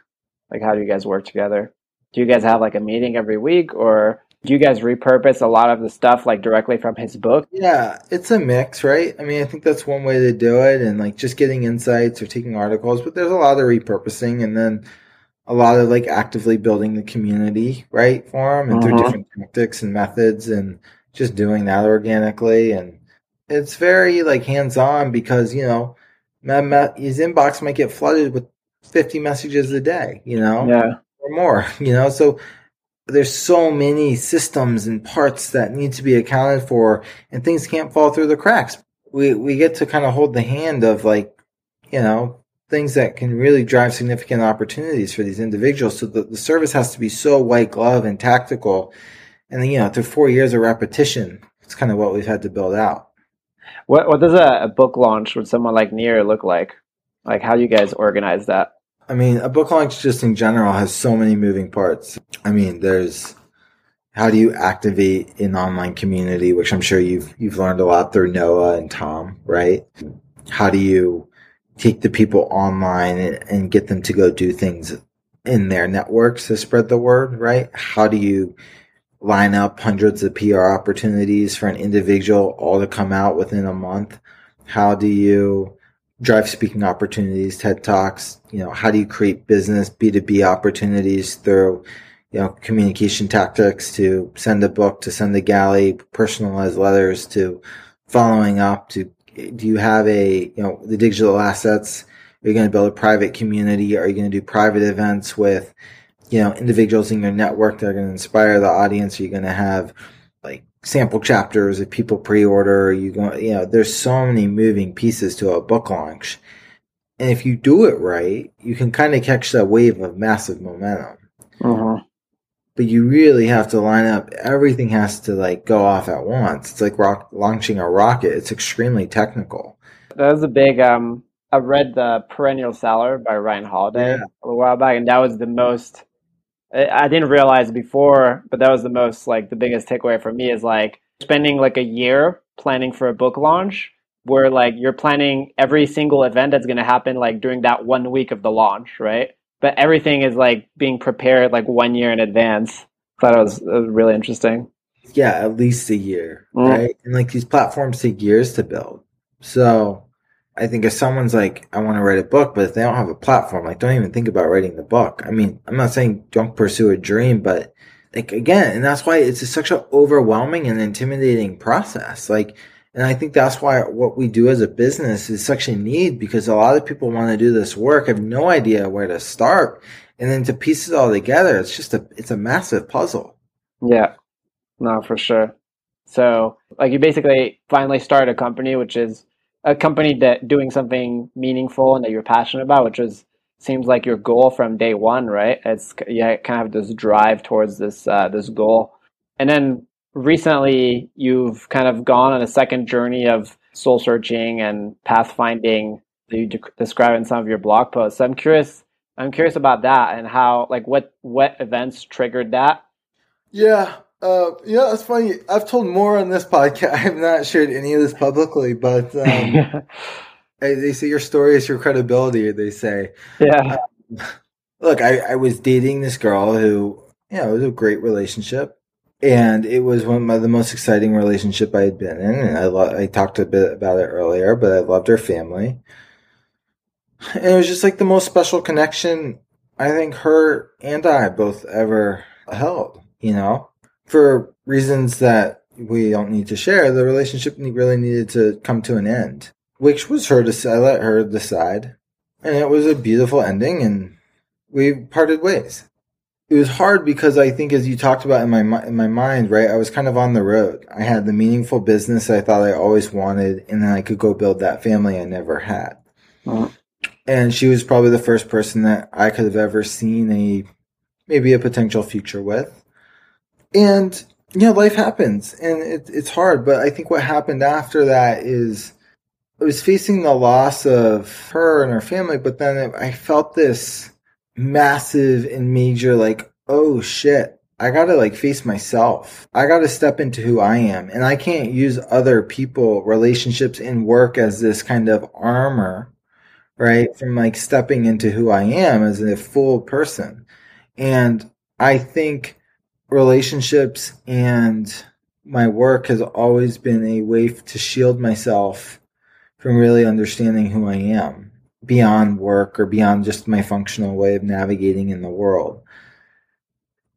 Like how do you guys work together? Do you guys have like a meeting every week or do you guys repurpose a lot of the stuff like directly from his book? Yeah, it's a mix, right? I mean, I think that's one way to do it and like just getting insights or taking articles, but there's a lot of repurposing and then a lot of like actively building the community, right, for him and uh-huh. through different tactics and methods and just doing that organically and it's very like hands-on because, you know, his inbox might get flooded with 50 messages a day, you know? Yeah. Or more, you know? So there's so many systems and parts that need to be accounted for and things can't fall through the cracks. We we get to kind of hold the hand of like, you know, things that can really drive significant opportunities for these individuals. So the, the service has to be so white glove and tactical. And you know, through four years of repetition, it's kind of what we've had to build out. What what does a, a book launch with someone like Nir look like? Like how do you guys organize that? I mean, a book launch just in general has so many moving parts. I mean, there's how do you activate an online community, which I'm sure you've you've learned a lot through Noah and Tom, right? How do you take the people online and, and get them to go do things in their networks to spread the word, right? How do you line up hundreds of PR opportunities for an individual all to come out within a month? How do you drive speaking opportunities, TED Talks? You know, how do you create business B2B opportunities through, you know, communication tactics to send a book, to send a galley, personalized letters to following up to do you have a, you know, the digital assets? Are you going to build a private community? Are you going to do private events with, you know, individuals in your network that are going to inspire the audience? you're you going to have like sample chapters if people pre-order? You going, you know, there's so many moving pieces to a book launch. And if you do it right, you can kind of catch that wave of massive momentum. Uh-huh. But you really have to line up. Everything has to like go off at once. It's like rock, launching a rocket. It's extremely technical. That was a big. Um, I read the Perennial Seller by Ryan Holiday yeah. a while back, and that was the most I didn't realize before, but that was the most like the biggest takeaway for me is like spending like a year planning for a book launch where like you're planning every single event that's going to happen like during that one week of the launch, right? But everything is like being prepared like one year in advance. Thought it was, it was really interesting. Yeah, at least a year, mm. right? And like these platforms take years to build. So I think if someone's like, I want to write a book, but if they don't have a platform, like, don't even think about writing the book. I mean, I'm not saying don't pursue a dream, but like, again, and that's why it's such an overwhelming and intimidating process. Like, and I think that's why what we do as a business is such a need because a lot of people want to do this work, have no idea where to start. And then to piece it all together, it's just a, it's a massive puzzle. Yeah. No, for sure. So like you basically finally start a company, which is a company that doing something meaningful and that you're passionate about, which is seems like your goal from day one, right? It's yeah, kind of this drive towards this uh, this goal, and then recently you've kind of gone on a second journey of soul searching and pathfinding that you de- describe in some of your blog posts. So I'm curious. I'm curious about that and how, like, what what events triggered that. Yeah, uh, yeah, it's funny. I've told more on this podcast. I have not shared any of this publicly, but um, they say your story is your credibility. They say, yeah. Um, look, I, I was dating this girl who, you know, it was a great relationship, and it was one of the most exciting relationship I had been in. And I lo- I talked a bit about it earlier, but I loved her family, and it was just like the most special connection I think her and I both ever held. You know for reasons that we don't need to share, the relationship really needed to come to an end, which was her to I let her decide, and it was a beautiful ending, and we parted ways. It was hard because I think, as you talked about in my in my mind, right, I was kind of on the road. I had the meaningful business I thought I always wanted, and then I could go build that family I never had. Uh-huh. And she was probably the first person that I could have ever seen a maybe a potential future with and you know, life happens and it, it's hard. But I think what happened after that is I was facing the loss of her and her family, but then I felt this massive and major, like, oh shit, I gotta like face myself. I gotta step into who I am. And I can't use other people, relationships, and work as this kind of armor, right? From like stepping into who I am as a full person. And I think relationships and my work has always been a way to shield myself from really understanding who I am beyond work or beyond just my functional way of navigating in the world.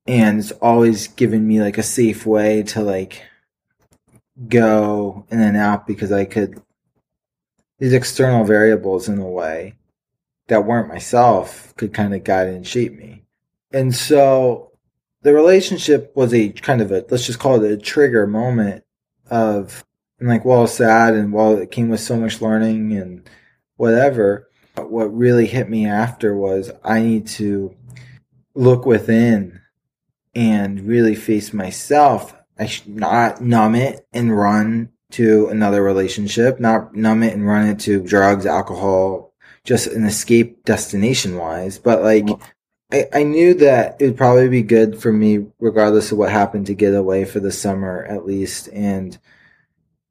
And it's always given me like a safe way to like go in and out because I could these external variables in a way that weren't myself could kind of guide and shape me. And so the relationship was a kind of a let's just call it a trigger moment of and like while sad and while it came with so much learning and whatever what really hit me after was I need to look within and really face myself. I should not numb it and run to another relationship, not numb it and run it to drugs, alcohol, just an escape destination wise. But like, I, I knew that it would probably be good for me, regardless of what happened, to get away for the summer at least and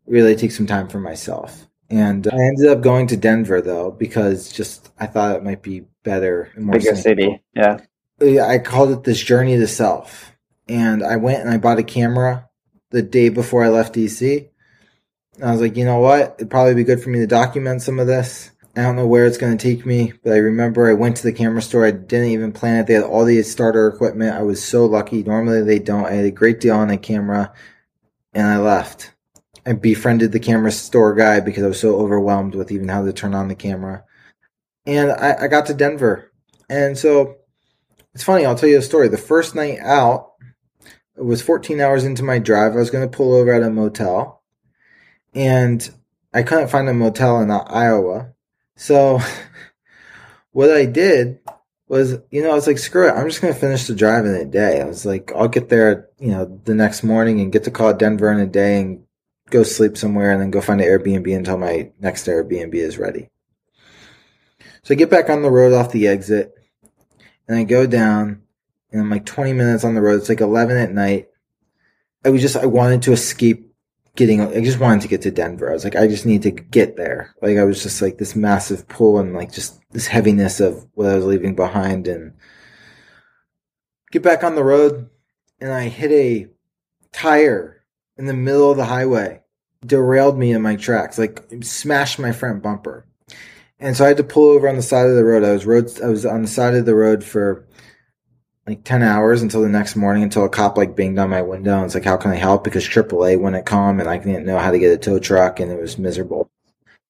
really take some time for myself. And I ended up going to Denver though, because just I thought it might be better and more bigger city. Yeah. I called it this journey to self. And I went and I bought a camera the day before I left DC. And I was like, you know what? It'd probably be good for me to document some of this. I don't know where it's going to take me, but I remember I went to the camera store. I didn't even plan it. They had all the starter equipment. I was so lucky. Normally they don't. I had a great deal on a camera and I left. I befriended the camera store guy because I was so overwhelmed with even how to turn on the camera. And I, I got to Denver. And so it's funny, I'll tell you a story. The first night out, it was 14 hours into my drive. I was going to pull over at a motel. And I couldn't find a motel in Iowa. So what I did was, you know, I was like, screw it. I'm just to finish the drive in a day. I was like, I'll get there, you know, the next morning and get to call Denver in a day and go sleep somewhere and then go find an Airbnb until my next Airbnb is ready. So I get back on the road off the exit and I go down and I'm like 20 minutes on the road. It's like 11 at night. I was just, I wanted to escape getting, I just wanted to get to Denver. I was like, I just need to get there. Like I was just like this massive pull and like just this heaviness of what I was leaving behind and get back on the road and I hit a tire in the middle of the highway derailed me in my tracks, like smashed my front bumper. And so I had to pull over on the side of the road. I was road I was on the side of the road for like 10 hours until the next morning until a cop like banged on my window and it's like how can I help because AAA wouldn't come and I didn't know how to get a tow truck and it was miserable.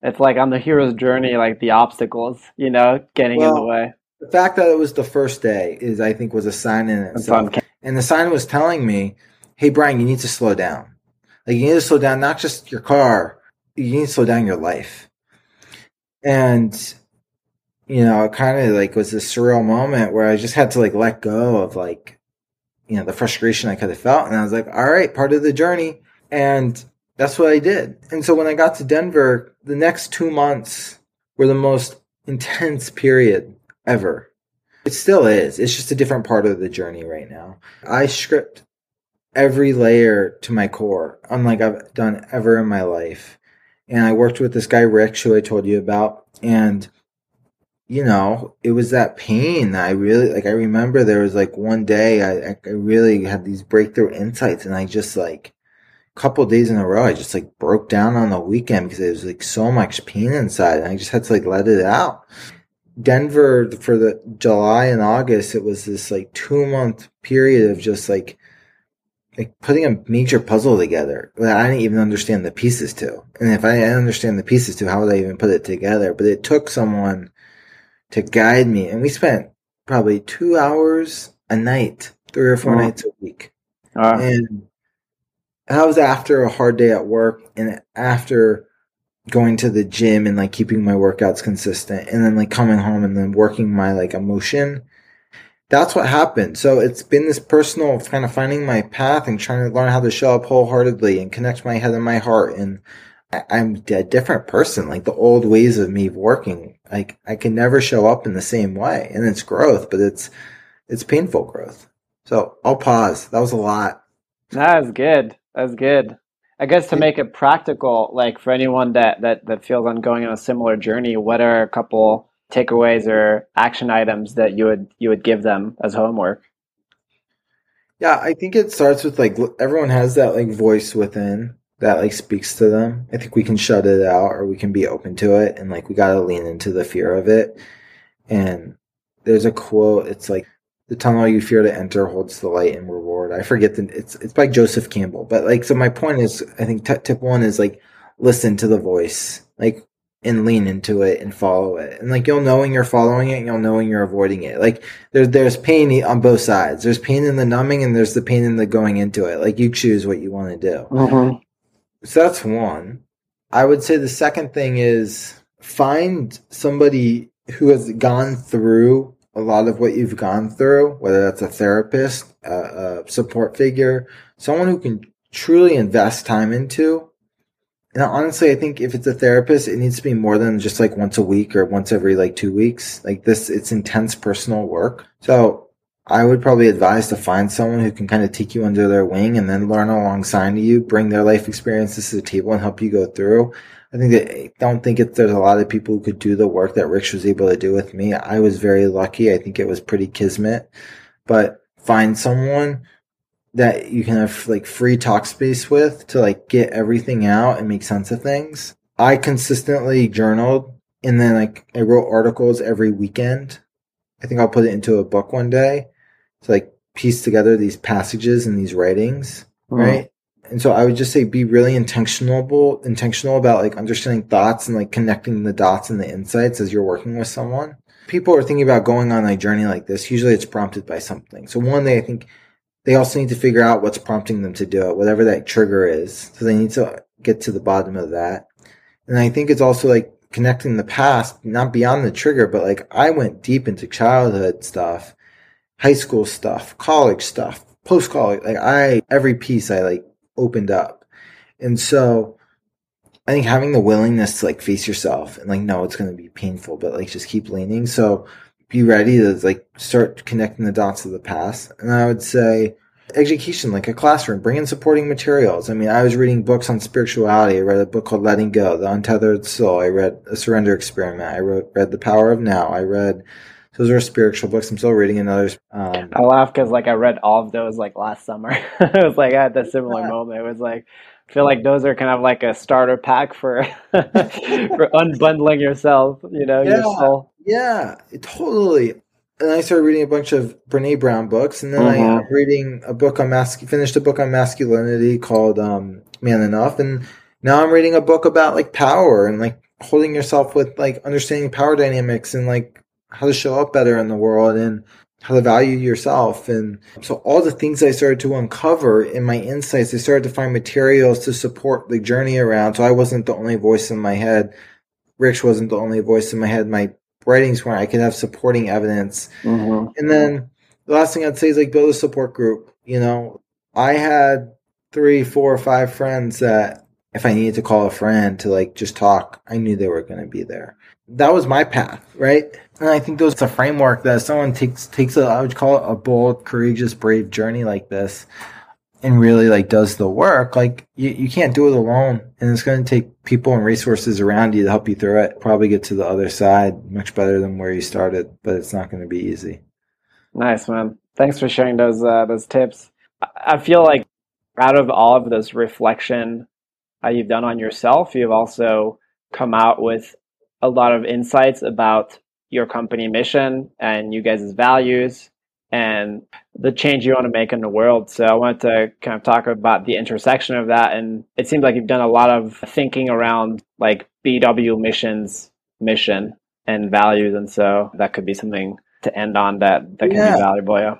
It's like on the hero's journey like the obstacles, you know, getting well, in the way. The fact that it was the first day is I think was a sign in itself. And the sign was telling me, "Hey Bryan, you need to slow down." Like you need to slow down not just your car, you need to slow down your life. And you know, it kind of like was this surreal moment where I just had to like let go of like, you know, the frustration I could have felt. And I was like, all right, part of the journey. And that's what I did. And so when I got to Denver, the next two months were the most intense period ever. It still is. It's just a different part of the journey right now. I script every layer to my core, unlike I've done ever in my life. And I worked with this guy, Rick, who I told you about. And, you know, it was that pain that I really, like, I remember there was like one day I, I really had these breakthrough insights and I just like, a couple days in a row, I just like broke down on the weekend because there was like so much pain inside and I just had to like let it out. Denver for the July and August, it was this like two month period of just like like putting a major puzzle together that I didn't even understand the pieces to. And if I didn't understand the pieces to, how would I even put it together? But it took someone to guide me. And we spent probably two hours a night, three or 4 nights a week. Uh, and that was after a hard day at work and after going to the gym and like keeping my workouts consistent and then like coming home and then working my like emotion that's what happened. So it's been this personal kind of finding my path and trying to learn how to show up wholeheartedly and connect my head and my heart. And I, am a different person. Like the old ways of me working, like I can never show up in the same way. And it's growth, but it's it's painful growth. So I'll pause. That was a lot. That's good. That's good. I guess to make it practical, like for anyone that that that feels on going on a similar journey, what are a couple takeaways or action items that you would you would give them as homework? Yeah, I think it starts with like everyone has that like voice within that like speaks to them. I think we can shut it out or we can be open to it and like we got to lean into the fear of it. And there's a quote, it's like the tunnel you fear to enter holds the light and reward. I forget the it's it's by Joseph Campbell. But like so my point is I think t- tip 1 is like listen to the voice. Like and lean into it and follow it. And like you'll know when you're following it, you'll know when you're avoiding it. Like there's there's pain on both sides. There's pain in the numbing and there's the pain in the going into it. Like you choose what you want to do. Mm-hmm. So that's one. I would say the second thing is find somebody who has gone through a lot of what you've gone through, whether that's a therapist, a, a support figure, someone who can truly invest time into. And honestly, I think if it's a therapist, it needs to be more than just like once a week or once every like two weeks. Like this, it's intense personal work. So I would probably advise to find someone who can kind of take you under their wing and then learn alongside you, bring their life experiences to the table and help you go through. I think that I don't think it, there's a lot of people who could do the work that Rich was able to do with me. I was very lucky. I think it was pretty kismet, but find someone that you can have like free talk space with to like get everything out and make sense of things. I consistently journaled and then like I wrote articles every weekend. I think I'll put it into a book one day to like piece together these passages and these writings, mm-hmm. right? And so I would just say be really intentional, intentional about like understanding thoughts and like connecting the dots and the insights as you're working with someone. People are thinking about going on a journey like this. Usually it's prompted by something. So one, they I think they also need to figure out what's prompting them to do it, whatever that trigger is. So they need to get to the bottom of that. And I think it's also like connecting the past, not beyond the trigger, but like I went deep into childhood stuff, high school stuff, college stuff, post college. Like I, every piece I like opened up. And so I think having the willingness to like face yourself and like, no, it's going to be painful, but like just keep leaning. So be ready to like start connecting the dots of the past. And I would say education, like a classroom, bring in supporting materials. I mean, I was reading books on spirituality. I read a book called Letting Go, The Untethered Soul. I read A Surrender Experiment. I wrote, read The Power of Now. I read those are spiritual books. I'm still reading another. Um, I laugh because like I read all of those like last summer. it was like I had that similar moment. It was like I feel like those are kind of like a starter pack for for unbundling yourself. You know, yeah, your soul. Yeah, totally. And I started reading a bunch of Brene Brown books, and then mm-hmm. I am reading a book on mas- finished a book on masculinity called um, Man Enough, and now I'm reading a book about like power and like holding yourself with like understanding power dynamics and like how to show up better in the world and how to value yourself. And so all the things I started to uncover in my insights, I started to find materials to support the journey around. So I wasn't the only voice in my head. Rich wasn't the only voice in my head. My writings where I could have supporting evidence. Mm-hmm. And then the last thing I'd say is like build a support group. You know, I had three, four, or five friends that if I needed to call a friend to like just talk, I knew they were going to be there. That was my path, right? And I think those a framework that someone takes takes a I would call it a bold, courageous, brave journey like this and really like does the work, like you, you can't do it alone. And it's going to take people and resources around you to help you through it. Probably get to the other side much better than where you started, but it's not going to be easy. Nice, man. Thanks for sharing those, uh, those tips. I feel like out of all of this reflection uh, you've done on yourself, you've also come out with a lot of insights about your company mission and you guys' values and the change you want to make in the world. So I wanted to kind of talk about the intersection of that. And it seems like you've done a lot of thinking around like BW missions, mission and values. And so that could be something to end on that, that can yeah. be valuable. Yeah.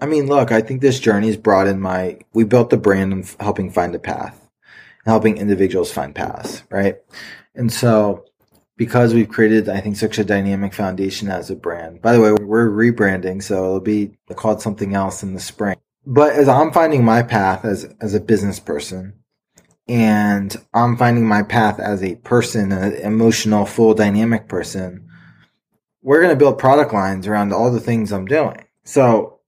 I mean, look, I think this journey has brought in my, we built the brand of helping find a path, helping individuals find paths, right? And so because we've created, I think, such a dynamic foundation as a brand. By the way, we're rebranding, so it'll be called something else in the spring. But as I'm finding my path as, as a business person, and I'm finding my path as a person, an emotional, full, dynamic person, we're going to build product lines around all the things I'm doing. So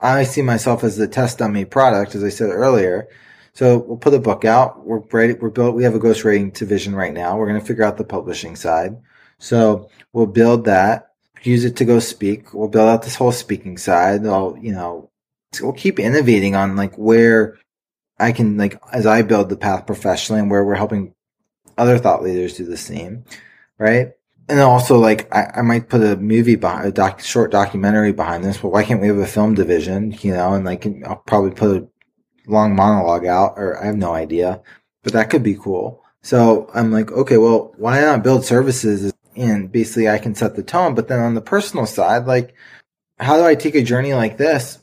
I see myself as the test dummy product, as I said earlier. So we'll put a book out. We're ready. We're built. We have a ghost writing division right now. We're going to figure out the publishing side. So we'll build that. Use it to go speak. We'll build out this whole speaking side. I'll, you know, we'll keep innovating on like where I can like as I build the path professionally and where we're helping other thought leaders do the same, right? And also like I, I might put a movie behind a doc, short documentary behind this, but why can't we have a film division? You know, and like I'll probably put a long monologue out, or I have no idea, but that could be cool. So I'm like, okay, well, why not build services and basically I can set the tone. But then on the personal side, like, how do I take a journey like this?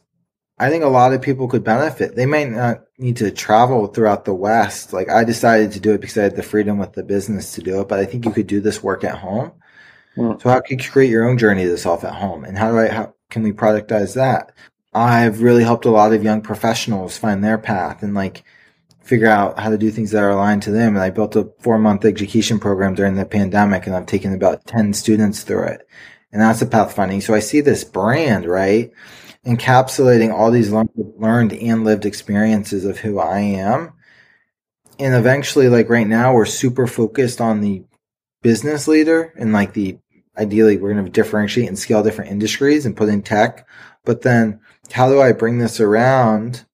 I think a lot of people could benefit. They might not need to travel throughout the West. Like I decided to do it because I had the freedom with the business to do it, but I think you could do this work at home. Mm. So how can you create your own journey to self at home? And how do I, how can we productize that? I've really helped a lot of young professionals find their path and like figure out how to do things that are aligned to them. And I built a four month education program during the pandemic and I've taken about 10 students through it. And that's a pathfinding. So I see this brand, right? Encapsulating all these learned and lived experiences of who I am. And eventually, like right now, we're super focused on the business leader and like the ideally we're going to differentiate and scale different industries and put in tech. But then how do I bring this around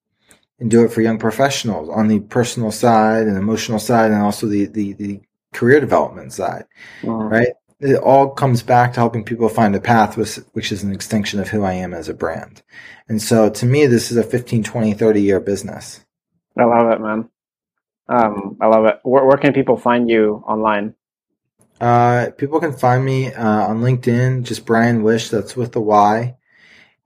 and do it for young professionals on the personal side and emotional side and also the, the, the career development side, mm-hmm. right? It all comes back to helping people find a path, which, which is an extension of who I am as a brand. And so to me, this is a 15, 20, 30 year business. I love it, man. Um, I love it. Where, where can people find you online? Uh, people can find me uh, on LinkedIn, just Bryan Wish. That's with the Y.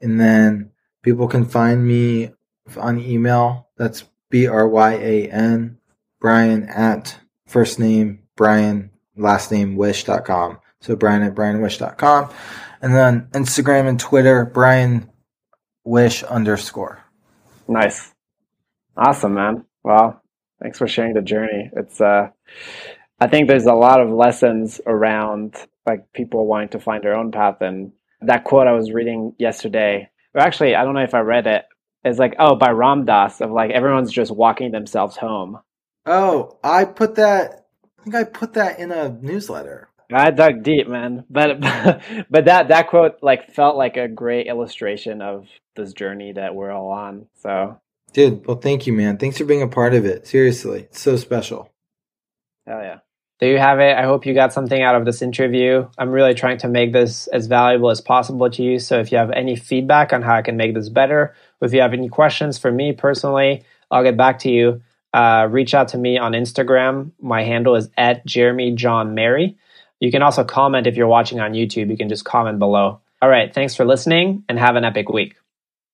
And then people can find me on email. That's B R Y A N, Bryan at first name, Bryan, last name, wish.com. So Bryan at bryanwish.com. And then Instagram and Twitter, Bryan Wish underscore. Nice. Awesome, man. Well, thanks for sharing the journey. It's, uh, I think there's a lot of lessons around like people wanting to find their own path. And that quote I was reading yesterday, or actually, I don't know if I read it. it, is like, oh, by Ram Dass of like everyone's just walking themselves home. Oh, I put that. I think I put that in a newsletter. I dug deep, man. But but that that quote like felt like a great illustration of this journey that we're all on. So, dude, well, thank you, man. Thanks for being a part of it. Seriously, it's so special. Hell yeah. There you have it. I hope you got something out of this interview. I'm really trying to make this as valuable as possible to you. So if you have any feedback on how I can make this better, if you have any questions for me personally, I'll get back to you. Uh, reach out to me on Instagram. My handle is at Jeremy John Mary. You can also comment if you're watching on YouTube. You can just comment below. All right. Thanks for listening and have an epic week.